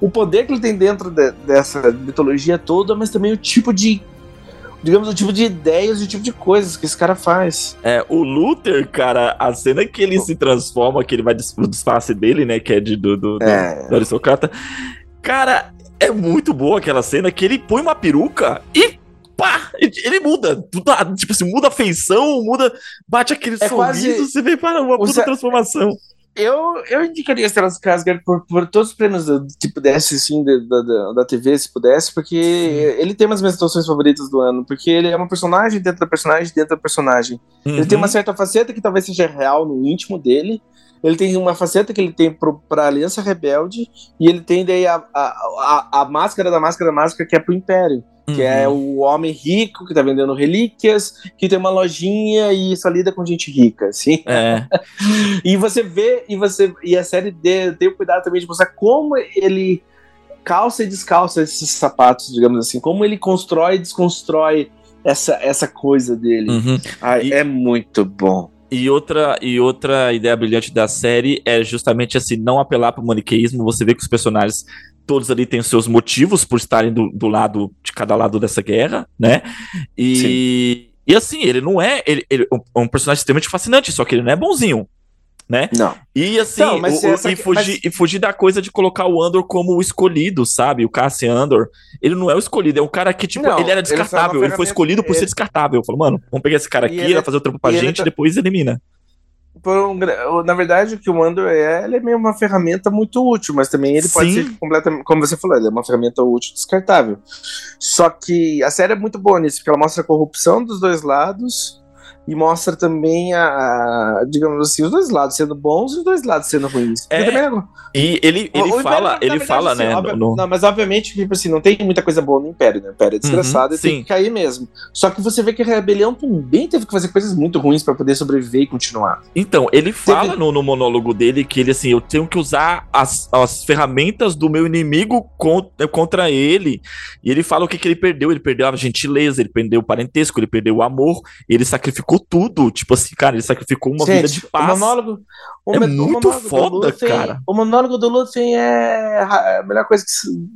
O poder que ele tem dentro de, dessa mitologia toda, mas também o tipo de digamos, o tipo de ideias e o tipo de coisas que esse cara faz. É, o Luther, cara, a cena que ele se transforma, que ele vai o disfarce dele, né, que é de, do, do, é. do, do aristocrata. Cara, é muito boa aquela cena que ele põe uma peruca e pá, ele muda. Tipo assim, muda a feição, muda, bate aquele é sorriso, quase... você vê para uma puta transformação. Eu, eu indicaria Stellan Skarsgård por, por todos os prêmios se pudesse, assim, da, da, da TV, se pudesse, porque Sim. ele tem umas minhas atuações favoritas do ano, porque ele é uma personagem dentro da personagem dentro da personagem. Uhum. Ele tem uma uhum. certa faceta que talvez seja real no íntimo dele, ele tem uma faceta que ele tem pro, pra Aliança Rebelde, e ele tem daí a, a, a, a máscara da máscara da máscara que é pro Império que é uhum. o homem rico que tá vendendo relíquias, que tem uma lojinha e só lida com gente rica, assim. É. e você vê, e você e a série D tem o cuidado também de mostrar como ele calça e descalça esses sapatos, digamos assim, como ele constrói e desconstrói essa, essa coisa dele. Uhum. Ai, e... É muito bom. E outra, e outra ideia brilhante da série é justamente assim, não apelar para o maniqueísmo. Você vê que os personagens todos ali têm os seus motivos por estarem do, do lado de cada lado dessa guerra, né? E, e assim, ele não é. Ele, ele é um personagem extremamente fascinante, só que ele não é bonzinho. Né? Não. E assim, não, o, essa, e, fugir, mas... e fugir da coisa de colocar o Andor como o escolhido, sabe? O Cassian Andor. Ele não é o escolhido, é um cara que, tipo, não, ele era descartável. Ele, ele foi escolhido por ele... ser descartável. Falou, mano, vamos pegar esse cara aqui, ele... vai fazer o trampo pra gente e tá... depois elimina um, na verdade, o que o Andor é, ele é meio uma ferramenta muito útil, mas também ele Sim. pode ser completamente, como você falou, ele é uma ferramenta útil descartável. Só que a série é muito boa nisso, porque ela mostra a corrupção dos dois lados e mostra também a, a, digamos assim, os dois lados sendo bons e os dois lados sendo ruins. É, também, e ele, ele o, fala, Império, ele verdade, fala, assim, né? Óbvio, no... Não, mas obviamente, tipo assim, não tem muita coisa boa no Império, né? O Império é desgraçado uhum, e sim. tem que cair mesmo. Só que você vê que a rebelião também teve que fazer coisas muito ruins para poder sobreviver e continuar. Então, ele fala teve... no, no, monólogo dele que ele, assim, eu tenho que usar as, as ferramentas do meu inimigo contra, contra ele. E ele fala o que, que ele perdeu. Ele perdeu a gentileza, ele perdeu o parentesco, ele perdeu o amor, ele sacrificou tudo. Tipo assim, cara, ele sacrificou uma Gente, vida de paz. O monólogo. O é muito foda, Luffy, cara. O monólogo do Luffy é a melhor coisa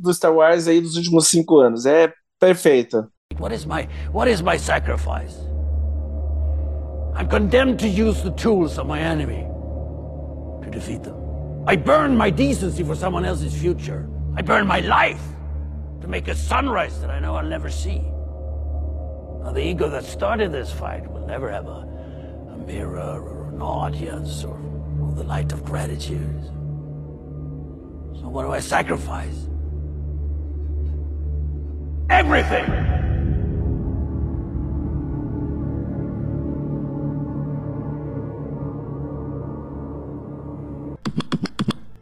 do Star Wars aí dos últimos cinco anos. É perfeito. What is my What is my sacrifice? I'm condemned to use the tools of my enemy to defeat them. I burn my decency for someone else's future. I burn my life to make a sunrise that I know I'll never see. Now, the ego that started this fight will never have a, a mirror or an audience or, or the light of gratitude. So, what do I sacrifice? Everything!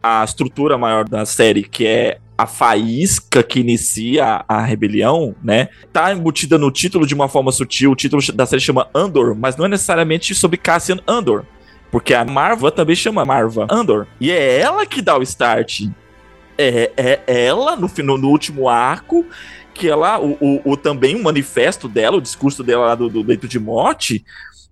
a estrutura maior da série, que é a faísca que inicia a rebelião, né? Tá embutida no título de uma forma sutil. O título da série chama Andor, mas não é necessariamente sobre Cassian Andor. Porque a Marva também chama Marva Andor. E é ela que dá o start. É, é ela, no, no, no último arco, que ela, o, o, o, também o manifesto dela, o discurso dela lá do, do leito de morte,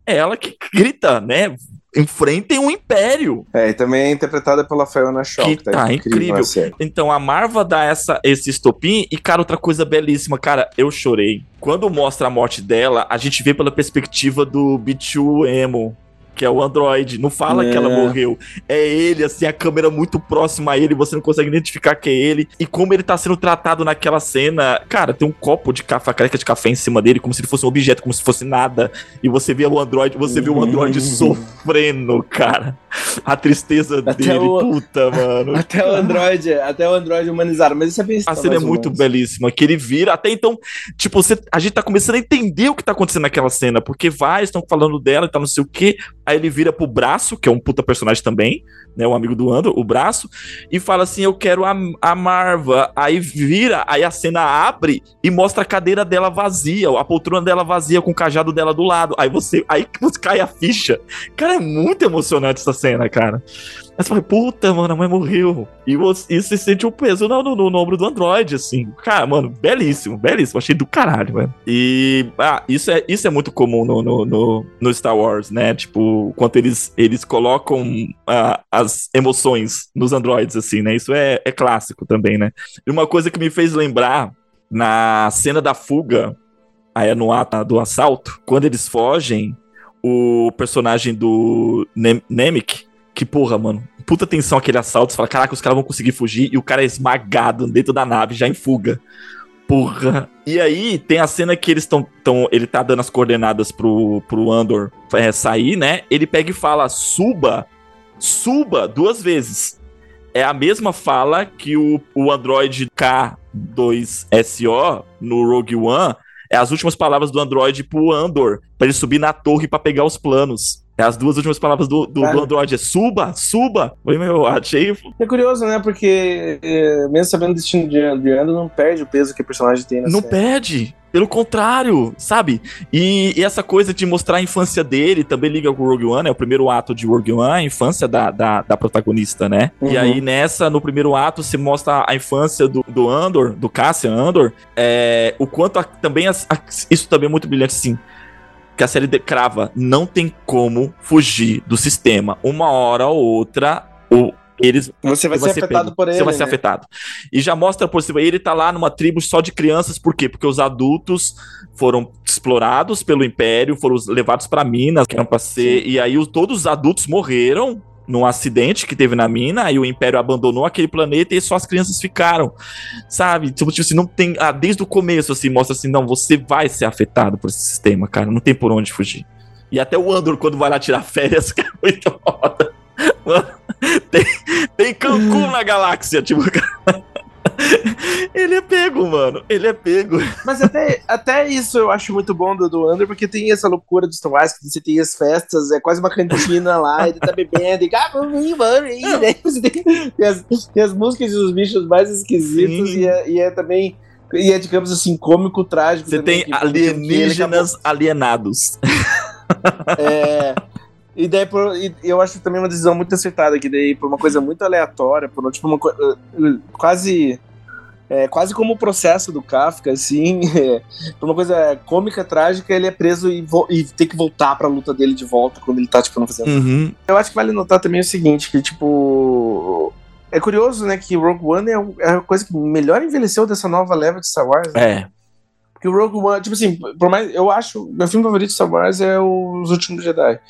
é ela que grita, né? Enfrentem um império. É, e também é interpretada pela Fiona Shaw. Que, que tá, tá incrível. incrível. Então a Marva dá essa, esse estopim e, cara, outra coisa belíssima, cara, eu chorei. Quando mostra a morte dela, a gente vê pela perspectiva do Bichu Emo, que é o Android. Não fala é. que ela é. morreu. É ele, assim, a câmera muito próxima a ele, você não consegue identificar que é ele. E como ele tá sendo tratado naquela cena. Cara, tem um copo de café, careca de café em cima dele, como se ele fosse um objeto, como se fosse nada. E você vê o Android, você vê o Android uhum. sofrendo, cara. A tristeza até dele, o... puta, mano. Até o Android, até o Android humanizado. Mas isso é bem A cena é muito belíssima, que ele vira. Até então, tipo, você, a gente tá começando a entender o que tá acontecendo naquela cena, porque vários estão falando dela e tá não sei o quê. Aí ele vira pro braço, que é um puta personagem também, né? O amigo do Andor, o braço, e fala assim: Eu quero a, a Marva. Aí vira, aí a cena abre e mostra a cadeira dela vazia, a poltrona dela vazia com o cajado dela do lado. Aí você, aí cai a ficha. Cara, é muito emocionante essa cena, cara. Aí você fala, puta, mano, a mãe morreu. E você, você sente o um peso no, no, no, ombro do Android, assim. Cara, mano, belíssimo, belíssimo. Achei do caralho, mano. E ah, isso, é, isso é muito comum no, no, no, no Star Wars, né? Tipo, quanto eles, eles colocam ah, as emoções nos androids, assim, né? Isso é, é clássico também, né? E uma coisa que me fez lembrar na cena da fuga, aí é no ato do assalto, quando eles fogem, o personagem do Nem que porra, mano, puta tensão aquele assalto, você fala, caraca, os caras vão conseguir fugir, e o cara é esmagado dentro da nave, já em fuga. Porra. E aí tem a cena que eles estão. Ele tá dando as coordenadas pro, pro Andor é, sair, né? Ele pega e fala: suba, suba duas vezes. É a mesma fala que o, o Android K2SO no Rogue One é as últimas palavras do Android pro Andor, para ele subir na torre para pegar os planos. É as duas últimas palavras do, do, do Android. É suba, suba. Foi, meu, achei. É curioso, né? Porque, é, mesmo sabendo o destino de Andor, não perde o peso que o personagem tem na Não série. perde. Pelo contrário, sabe? E, e, essa coisa de mostrar a infância dele também liga com o Rogue One, é o primeiro ato de Rogue One, a infância da, da, da protagonista, né? Uhum. E aí nessa, no primeiro ato, se mostra a infância do, do Andor, do Cassian Andor, é, o quanto a, também, a, a, isso também é muito brilhante, assim, que a série crava, não tem como fugir do sistema. Uma hora ou outra, o, eles você vai ser, ser afetado por ele. Você vai ser né? afetado. E já mostra por cima, ele tá lá numa tribo só de crianças, por quê? Porque os adultos foram explorados pelo Império, foram levados para Minas, que eram pra ser. Sim. E aí os, todos os adultos morreram num acidente que teve na mina, e o Império abandonou aquele planeta e só as crianças ficaram. Sabe? Tipo, tipo assim, não tem. Ah, desde o começo, assim, mostra assim, não, você vai ser afetado por esse sistema, cara. Não tem por onde fugir. E até o Andor, quando vai lá tirar férias, que é muito foda. Mano, tem, tem Cancún na galáxia, tipo. Ele é pego, mano. Ele é pego. Mas até, até isso eu acho muito bom do, do Andor, porque tem essa loucura dos Wars, que você tem as festas, é quase uma cantina lá, ele tá bebendo, e ah, vamos você tem, as, tem as músicas dos bichos mais esquisitos, e é, e é também. E é, digamos assim, cômico, trágico. Você também, tem que, alienígenas que alienados. É. E daí, por, e eu acho também uma decisão muito acertada, que daí, por uma coisa muito aleatória, por tipo, uma uh, uh, quase. É, quase como o processo do Kafka, assim, é, uma coisa cômica, trágica, ele é preso e, e tem que voltar pra luta dele de volta quando ele tá, tipo, não fazendo. Uhum. Eu acho que vale notar também o seguinte, que, tipo. É curioso, né, que Rogue One é, é a coisa que melhor envelheceu dessa nova leva de Star Wars. Né? É. Porque o Rogue One, tipo assim, por mais. Eu acho. Meu filme favorito de Star Wars é Os Últimos Jedi.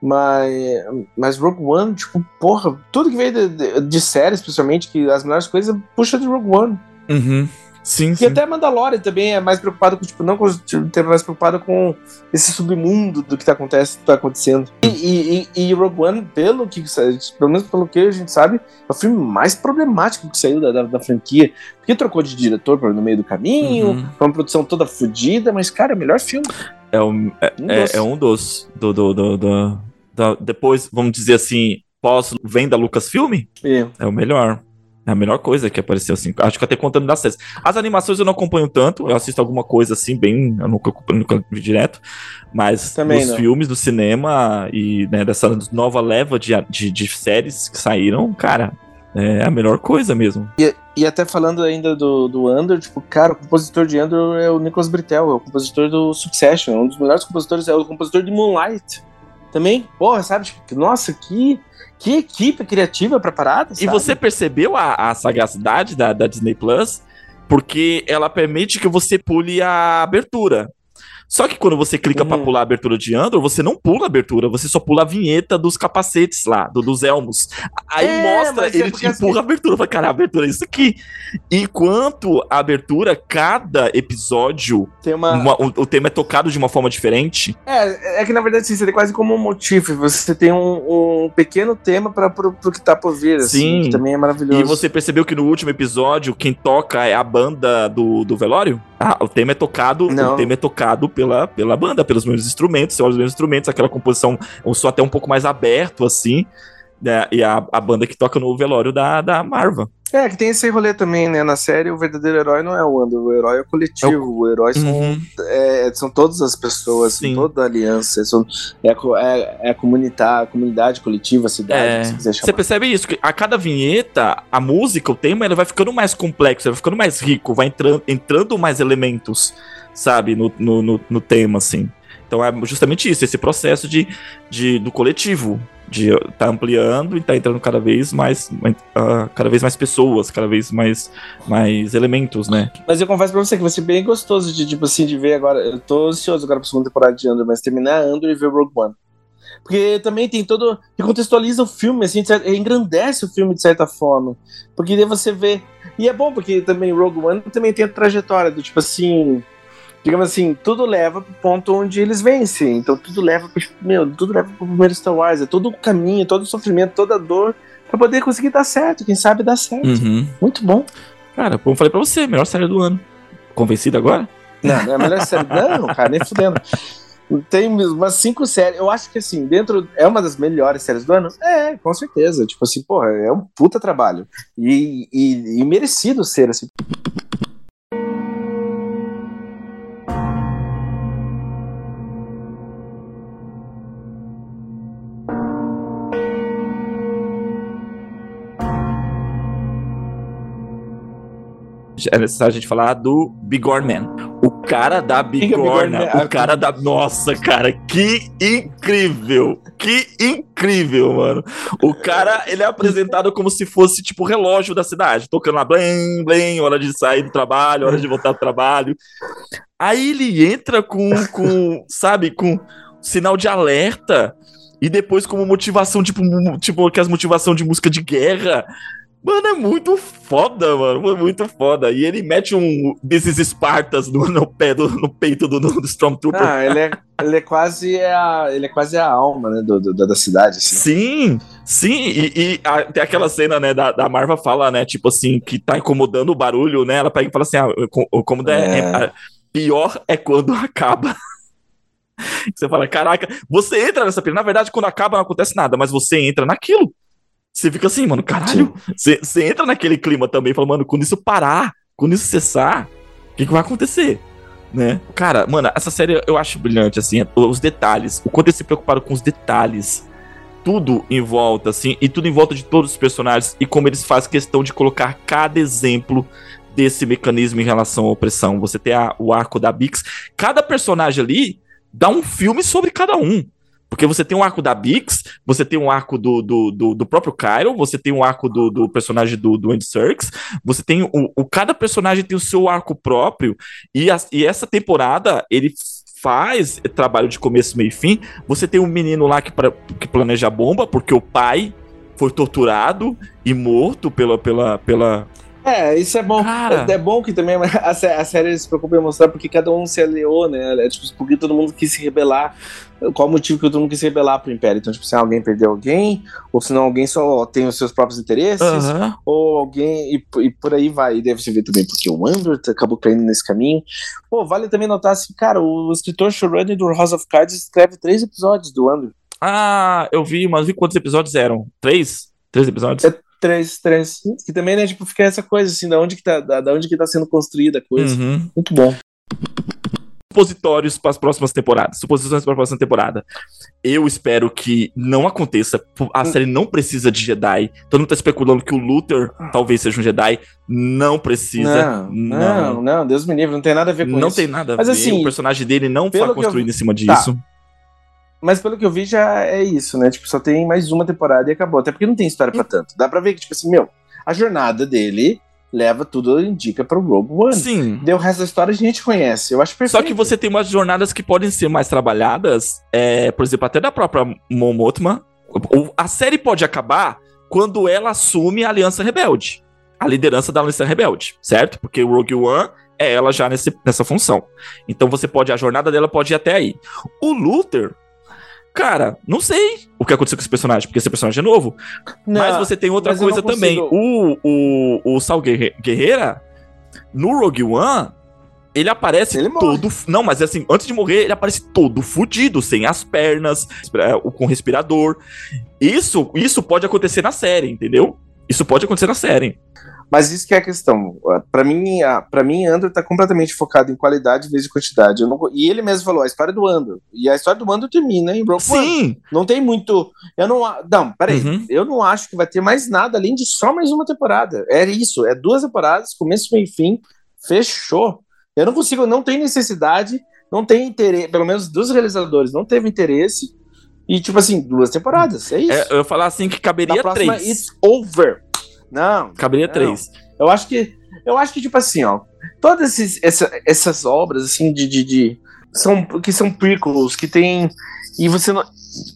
Mas, mas Rogue One, tipo, porra, tudo que veio de, de, de série, especialmente, que as melhores coisas, puxa de Rogue One. Uhum. Sim, e sim. até Mandalorian também é mais preocupado com, tipo, não com, tipo, mais preocupado com esse submundo do que tá, acontece, tá acontecendo. E, e, e, Rogue One, pelo que, pelo menos pelo que a gente sabe, é o filme mais problemático que saiu da, da, da franquia. Porque trocou de diretor no meio do caminho, uhum. foi uma produção toda fodida, mas, cara, é o melhor filme. É um, é, um é, é, um dos. Do, do, do, do, depois, vamos dizer assim, pós venda Lucasfilm, é. é o melhor. É a melhor coisa que apareceu, assim. Acho que até contando das séries. As animações eu não acompanho tanto, eu assisto alguma coisa assim, bem. Eu nunca, nunca vi direto. Mas Também os filmes do cinema e né, dessa nova leva de, de, de, séries que saíram, cara, é a melhor coisa mesmo. E, e até falando ainda do, do Andor, tipo, cara, o compositor de Andor é o Nicholas Britell, é o compositor do Succession, é um dos melhores compositores, é o compositor de Moonlight também. Porra, sabe? Tipo, nossa, que, que equipe criativa pra parada. Sabe? E você percebeu a, a sagacidade da, da Disney Plus? Porque ela permite que você pule a abertura. Só que quando você clica uhum. para pular a abertura de Andor, você não pula a abertura, você só pula a vinheta dos capacetes lá, do, dos elmos. Aí é, mostra, ele é te empurra assim... a abertura, fala, cara, a abertura é isso aqui. Enquanto a abertura, cada episódio, tem uma... uma o, o, tema é tocado de uma forma diferente. É, é que na verdade assim, você tem quase como um motivo, você tem um, um pequeno tema para pro, pro que tá por vir, assim, Sim. que também é maravilhoso. E você percebeu que no último episódio, quem toca é a banda do, do velório? Ah, o tema é tocado, não. o tema é tocado pela, pela banda, pelos meus instrumentos, olha os meus instrumentos, aquela composição, um som até um pouco mais aberto, assim, né, e a, a banda que toca no velório da, da Marva. É, que tem esse rolê também, né? Na série, o verdadeiro herói não é o Andor, o herói é o coletivo. É o... o herói são, uhum. é, são todas as pessoas, Sim. toda a aliança, são, é, é, é a, comunidade, a comunidade coletiva, a cidade, é, se quiser chamar. Você percebe isso, que a cada vinheta, a música, o tema, ele vai ficando mais complexo, vai ficando mais rico, vai entrando, entrando mais elementos, sabe, no, no, no, no tema, assim. Então é justamente isso, esse processo de, de, do coletivo, de tá ampliando e tá entrando cada vez mais uh, cada vez mais pessoas, cada vez mais mais elementos, né? Mas eu confesso pra você que vai ser bem gostoso de tipo assim de ver agora. Eu tô ansioso agora pra segunda temporada de Andor, mas terminar Andor e ver Rogue One. Porque também tem todo. que contextualiza o filme, assim, engrandece o filme de certa forma. Porque daí você vê. E é bom, porque também Rogue One também tem a trajetória do tipo assim digamos assim, tudo leva pro ponto onde eles vencem. Então tudo leva pro, meu, tudo leva pro primeiro Star Wars. É todo o caminho, todo o sofrimento, toda a dor pra poder conseguir dar certo. Quem sabe dar certo. Uhum. Muito bom. Cara, como eu falei pra você, melhor série do ano. Convencido agora? Não, não é a melhor série. Não, cara, nem fudendo. Tem umas cinco séries. Eu acho que assim, dentro. É uma das melhores séries do ano? É, com certeza. Tipo assim, porra, é um puta trabalho. E, e, e merecido ser, assim. É necessário a gente falar do Bigorn Man. O cara da Bigorna, o cara da. Nossa, cara, que incrível! Que incrível, mano. O cara, ele é apresentado como se fosse tipo o relógio da cidade, tocando lá, blim, blim, hora de sair do trabalho, hora de voltar do trabalho. Aí ele entra com, com sabe, com sinal de alerta. E depois como motivação, tipo, tipo que as motivação de música de guerra. Mano, é muito foda, mano. Muito foda. E ele mete um desses Espartas no, no, pé do, no peito do, do Stormtrooper. Ah, ele é, ele é quase a, ele é quase a alma, né, do, do da cidade, assim. Sim, sim. E, e a, tem aquela cena, né, da, da Marva fala, né, tipo assim, que tá incomodando o barulho, né? Ela pega e fala assim, ah, como é, é, pior é quando acaba. Você fala, caraca, você entra nessa. Na verdade, quando acaba não acontece nada, mas você entra naquilo. Você fica assim, mano, caralho. Você entra naquele clima também, fala, mano, quando isso parar, quando isso cessar, o que, que vai acontecer? Né? Cara, mano, essa série eu acho brilhante, assim, os detalhes, o quanto eles se preocuparam com os detalhes, tudo em volta, assim, e tudo em volta de todos os personagens, e como eles fazem questão de colocar cada exemplo desse mecanismo em relação à opressão. Você tem a, o arco da Bix, cada personagem ali dá um filme sobre cada um. Porque você tem um arco da Bix, você tem um arco do, do, do, do próprio Cairo, você tem um arco do, do personagem do, do Andy Serkis, você tem o, o. Cada personagem tem o seu arco próprio, e, a, e essa temporada ele faz trabalho de começo, meio e fim. Você tem um menino lá que, pra, que planeja a bomba, porque o pai foi torturado e morto pela, pela, pela, é, isso é bom. Cara. É, é bom que também a, a, série se preocupa em mostrar porque cada um se aliou, né? É, tipo, porque todo mundo quis se rebelar. Qual o motivo que todo mundo quis rebelar pro Império? Então, tipo, se alguém perdeu alguém, ou se não alguém só tem os seus próprios interesses, uhum. ou alguém. E, e, por aí vai. E deve se ver também porque o Andor acabou caindo nesse caminho. Pô, vale também notar assim, cara, o escritor showrunner do House of Cards escreve três episódios do Andor. Ah, eu vi, mas vi quantos episódios eram? Três? Três episódios? É, três, três. Que também, né, tipo, fica essa coisa, assim, da onde que tá, da, da onde que tá sendo construída a coisa. Uhum. Muito bom. Supositórios para as próximas temporadas. Suposições para a próxima temporada. Eu espero que não aconteça. A série não precisa de Jedi. Todo mundo tá especulando que o Luther talvez seja um Jedi. Não precisa. Não, não, não, não Deus me livre, não tem nada a ver com não isso. Não tem nada a Mas, ver. Assim, o personagem dele não foi construído eu... em cima disso. Tá. Mas pelo que eu vi, já é isso, né? Tipo, só tem mais uma temporada e acabou. Até porque não tem história para tanto. Dá pra ver que, tipo assim, meu, a jornada dele leva tudo, indica pro Rogue One. Sim. Deu o resto da história a gente conhece. Eu acho perfeito. Só que você tem umas jornadas que podem ser mais trabalhadas, é, por exemplo, até da própria Mon A série pode acabar quando ela assume a Aliança Rebelde. A liderança da Aliança Rebelde, certo? Porque o Rogue One é ela já nesse, nessa função. Então você pode, a jornada dela pode ir até aí. O Luther Cara, não sei o que aconteceu com esse personagem, porque esse personagem é novo. Não, mas você tem outra coisa também. O, o, o Sal Guerreira, no Rogue One, ele aparece ele todo. Morre. Não, mas assim, antes de morrer, ele aparece todo fudido, sem as pernas, é, com respirador. Isso, isso pode acontecer na série, entendeu? Isso pode acontecer na série. Mas isso que é a questão. Para mim, para mim, Andor tá completamente focado em qualidade em vez de quantidade. Não, e ele mesmo falou a história do Andor. E a história do Andor termina em Rogue Sim. Não tem muito. Eu não. Não, peraí. Uhum. Eu não acho que vai ter mais nada além de só mais uma temporada. É isso. É duas temporadas, começo, meio e fim. Fechou. Eu não consigo, não tem necessidade, não tem interesse, pelo menos dos realizadores, não teve interesse. E, tipo assim, duas temporadas. É isso. É, eu ia falar assim que caberia próxima, três. It's over. Não. Caberia não. três. Eu acho que. Eu acho que, tipo assim, ó. Todas esses, essa, essas obras, assim, de, de, de. são, que são prequels, que tem. E você não,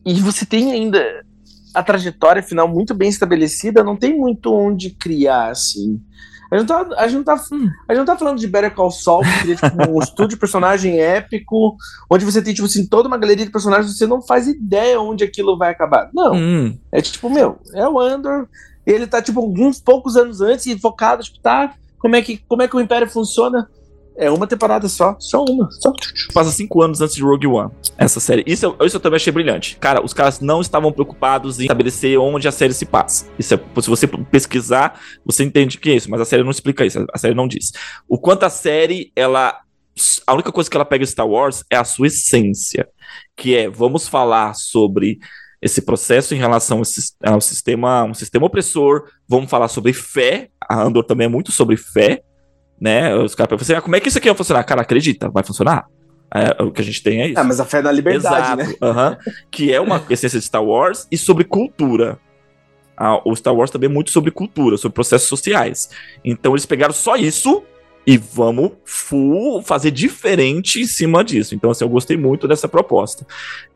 E você tem ainda a trajetória final muito bem estabelecida, não tem muito onde criar, assim. A gente, tá, a, gente não tá, a gente não tá falando de Better Call Saul, que seria tipo, um estúdio de personagem épico, onde você tem, tipo assim, toda uma galeria de personagens, você não faz ideia onde aquilo vai acabar. Não. Hum. É tipo, meu, é o Andor, ele tá, tipo, alguns poucos anos antes e focado, tipo, tá, como é que, como é que o Império funciona? É uma temporada só, só uma. Só. Passa cinco anos antes de Rogue One, essa série. Isso, isso eu também achei brilhante. Cara, os caras não estavam preocupados em estabelecer onde a série se passa. Isso é, se você pesquisar, você entende que é isso, mas a série não explica isso, a série não diz. O quanto a série, ela. A única coisa que ela pega em Star Wars é a sua essência, que é vamos falar sobre esse processo em relação ao sistema, um sistema opressor, vamos falar sobre fé. A Andor também é muito sobre fé né? Os caras pensam assim, ah, como é que isso aqui vai funcionar? Cara, acredita, vai funcionar. É, o que a gente tem é isso. Ah, mas a fé na liberdade, Exato, né? que é uma essência de Star Wars e sobre cultura. Ah, o Star Wars também é muito sobre cultura, sobre processos sociais. Então eles pegaram só isso e vamos full fazer diferente em cima disso. Então, assim, eu gostei muito dessa proposta.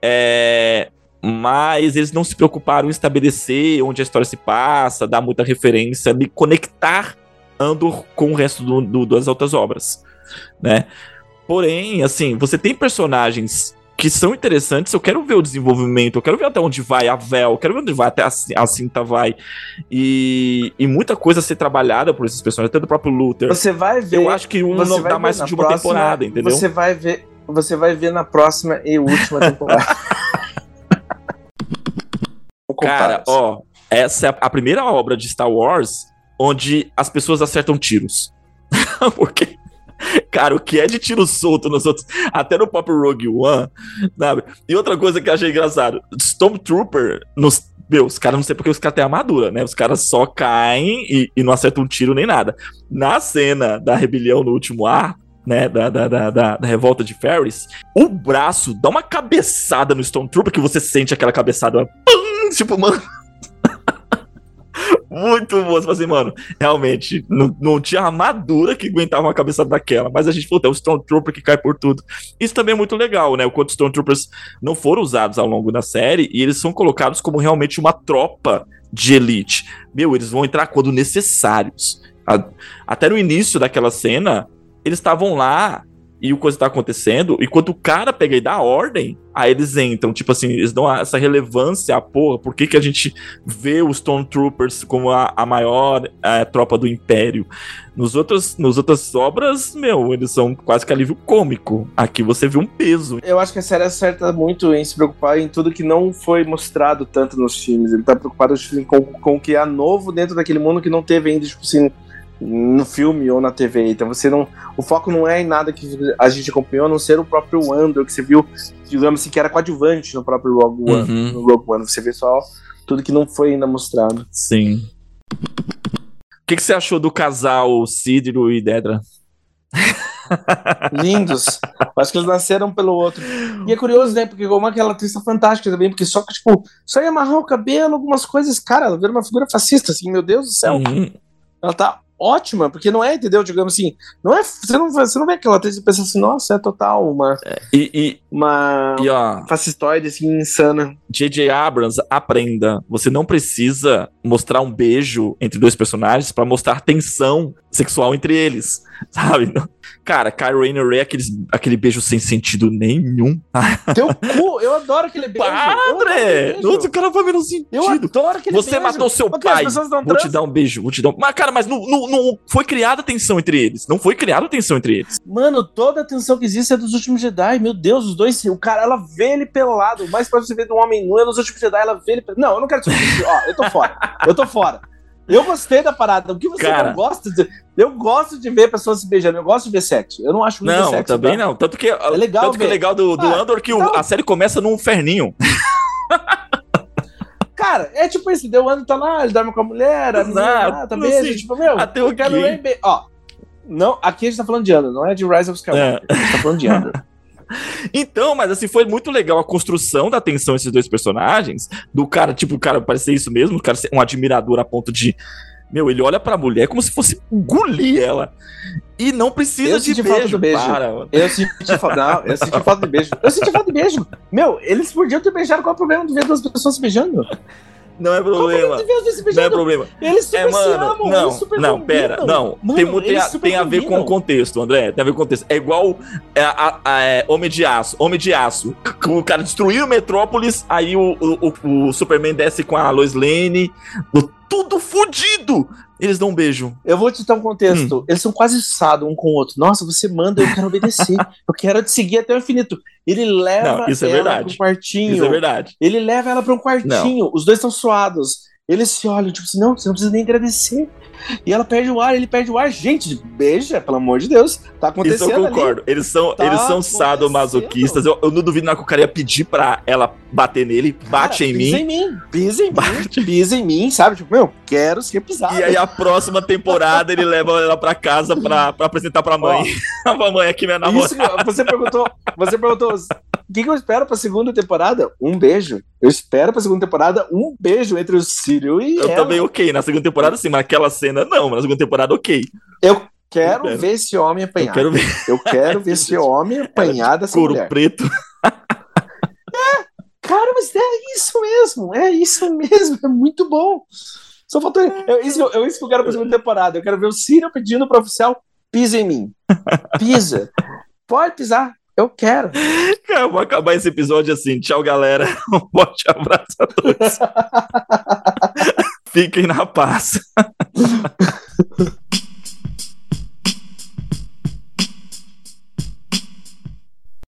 É, mas eles não se preocuparam em estabelecer onde a história se passa, dar muita referência, de conectar Andor com o resto do, do, das outras obras, né? Porém, assim, você tem personagens que são interessantes, eu quero ver o desenvolvimento, eu quero ver até onde vai a Vel, eu quero ver onde vai até a, a Cinta vai. E, e muita coisa a ser trabalhada por esses personagens, até do próprio Luther. Você vai ver. Eu acho que um não dá mais de uma próxima, temporada, entendeu? Você vai ver. Você vai ver na próxima e última temporada. Cara, ó, essa é a primeira obra de Star Wars onde as pessoas acertam tiros. Porque, cara, o que é de tiro solto nos outros, até no próprio Rogue One, sabe? E outra coisa que eu achei engraçado, Stormtrooper, nos, meu, os caras não sei porque os caras têm armadura, né? Os caras só caem e, e, não acertam um tiro nem nada. Na cena da rebelião no último ar, né, da, da, da, da, revolta de Ferris, o braço dá uma cabeçada no Stormtrooper que você sente aquela cabeçada, pum, tipo, mano, muito bom. Você assim, mano, realmente, não, não tinha armadura que aguentava uma cabeça daquela. Mas a gente falou, tem o Stormtrooper que cai por tudo. Isso também é muito legal, né? O quanto Stormtroopers não foram usados ao longo da série e eles são colocados como realmente uma tropa de elite. Meu, eles vão entrar quando necessários. Até no início daquela cena, eles estavam lá e o coisa tá acontecendo, e quando o cara pega e dá ordem, aí eles entram, tipo assim, eles dão essa relevância à porra, por que, que a gente vê os Stormtroopers como a, a maior a, tropa do Império? Nos outros, nos outras obras, meu, eles são quase que alívio cômico. Aqui você vê um peso. Eu acho que a série acerta muito em se preocupar em tudo que não foi mostrado tanto nos filmes. Ele tá preocupado assim, com, com o que há novo dentro daquele mundo que não teve ainda, tipo assim, no filme ou na TV. Então você não. O foco não é em nada que a gente acompanhou, a não ser o próprio Andor, que você viu, digamos assim, que era coadjuvante no próprio Rogue One. Uhum. No Rogue One. Você vê só tudo que não foi ainda mostrado. Sim. O que, que você achou do casal Cidro e Dedra? Lindos. Acho que eles nasceram pelo outro. E é curioso, né? Porque como aquela atriz tá fantástica também, porque só que, tipo, só ia amarrar o cabelo, algumas coisas, cara, ela vira uma figura fascista, assim, meu Deus do céu. Uhum. Ela tá ótima, porque não é, entendeu? Digamos assim, não é, você não, você não vê aquela atriz e pensa assim, nossa, é total uma é, e, e, uma e, ó, fascistoide assim insana. J.J. Abrams, aprenda, você não precisa mostrar um beijo entre dois personagens para mostrar tensão sexual entre eles, sabe? Cara, Kylo Ren e Rey, aqueles, aquele beijo sem sentido nenhum. Teu cu, eu adoro aquele beijo. Padre! Outro cara foi menos sentido. Eu adoro aquele Você beijo. matou seu Porque pai. Vou te dar um beijo, vou te dar um... Mas, cara, mas não, não, não foi criada tensão entre eles. Não foi criada tensão entre eles. Mano, toda a tensão que existe é dos últimos Jedi. Meu Deus, os dois. O cara, ela vê ele pelado. O mais próximo você vê de um homem nu é nos últimos Jedi, ela vê ele pelado. Não, eu não quero discutir. Ó, eu tô fora. Eu tô fora. Eu gostei da parada. O que você Cara. não gosta de. Eu gosto de ver pessoas se beijando. Eu gosto de ver sexo. Eu não acho ver Não, sexo. também tá? não. Tanto que, É legal tanto que o ver. legal do, do Ah, Andor é que então- a série começa num ferninho. Cara, é tipo esse, deu ano, tá lá, ele dorme com a mulher, a menina tá beijo, assim, tipo, meu, até o eu quero Ó, não, aqui a gente tá falando de Andor, não é de Rise of Skywalker, a gente tá falando de Andor. Então, mas assim, foi muito legal a construção da tensão desses dois personagens. Do cara, tipo, o cara parecer isso mesmo, o cara ser um admirador a ponto de. Meu, ele olha pra mulher como se fosse engolir ela. E não precisa de beijo, beijo. Para, mano. Eu senti falta, eu senti falta de beijo. Eu senti falta de beijo. Meu, eles podiam ter beijado, qual é o problema de ver duas pessoas se beijando? Não é problema Não é problema. Eles super É, se mano, amam, não, super não, combinam. pera, não. Mano, tem, tem, tem a ver com o contexto, André. Tem a ver com o contexto. É igual é, a, a- é, Homem de Aço. Homem de Aço. O cara destruiu Metrópolis, aí o, o, o- o Superman desce com a Lois Lane. o- tudo fudido. Eles dão um beijo. Eu vou te dar um Hum. contexto. Eles são quase sados um com o outro. Nossa, você manda, eu quero obedecer. eu quero te seguir até o infinito. Ele leva Não, isso é ela verdade. pra um quartinho. Isso é verdade. Ele leva ela pra um quartinho. Os dois estão suados. Eles se olham, tipo assim, não, você não precisa nem agradecer. E ela perde o ar, ele perde o ar. Gente, beija, pelo amor de Deus. Tá Isso acontecendo eu ali. concordo. Eles são, Tá eles são sadomasoquistas. Eu, eu não duvido nada que o cara ia pedir pra ela bater nele. Bate Cara, em pisa mim. em mim. Pisa em mim. Bate. Pisa em mim, sabe? Tipo, meu, quero ser pisado. E aí a próxima temporada ele leva ela pra casa pra, pra apresentar pra mãe. a mamãe aqui minha namorada. Isso, você perguntou, você perguntou, o que, que eu espero pra segunda temporada? Um beijo. Eu espero pra segunda temporada um beijo entre o Círio e Eu ela. também ok. Na segunda temporada sim, mas naquela cena não. Mas na segunda temporada ok. Eu quero Eu quero. ver esse homem Eu apanhar. quero ver Eu quero ver esse homem apanhar dessa couro mulher. preto. Cara, mas é isso mesmo, é isso mesmo, é muito bom. Só faltou. É isso, eu- é isso que eu quero pra segunda temporada. Eu quero ver o Círio pedindo pro oficial: pisa em mim. Pisa. Pode pisar. Eu quero. Cara, eu vou acabar esse episódio assim. Tchau, galera. Um forte abraço a todos. Fiquem na paz.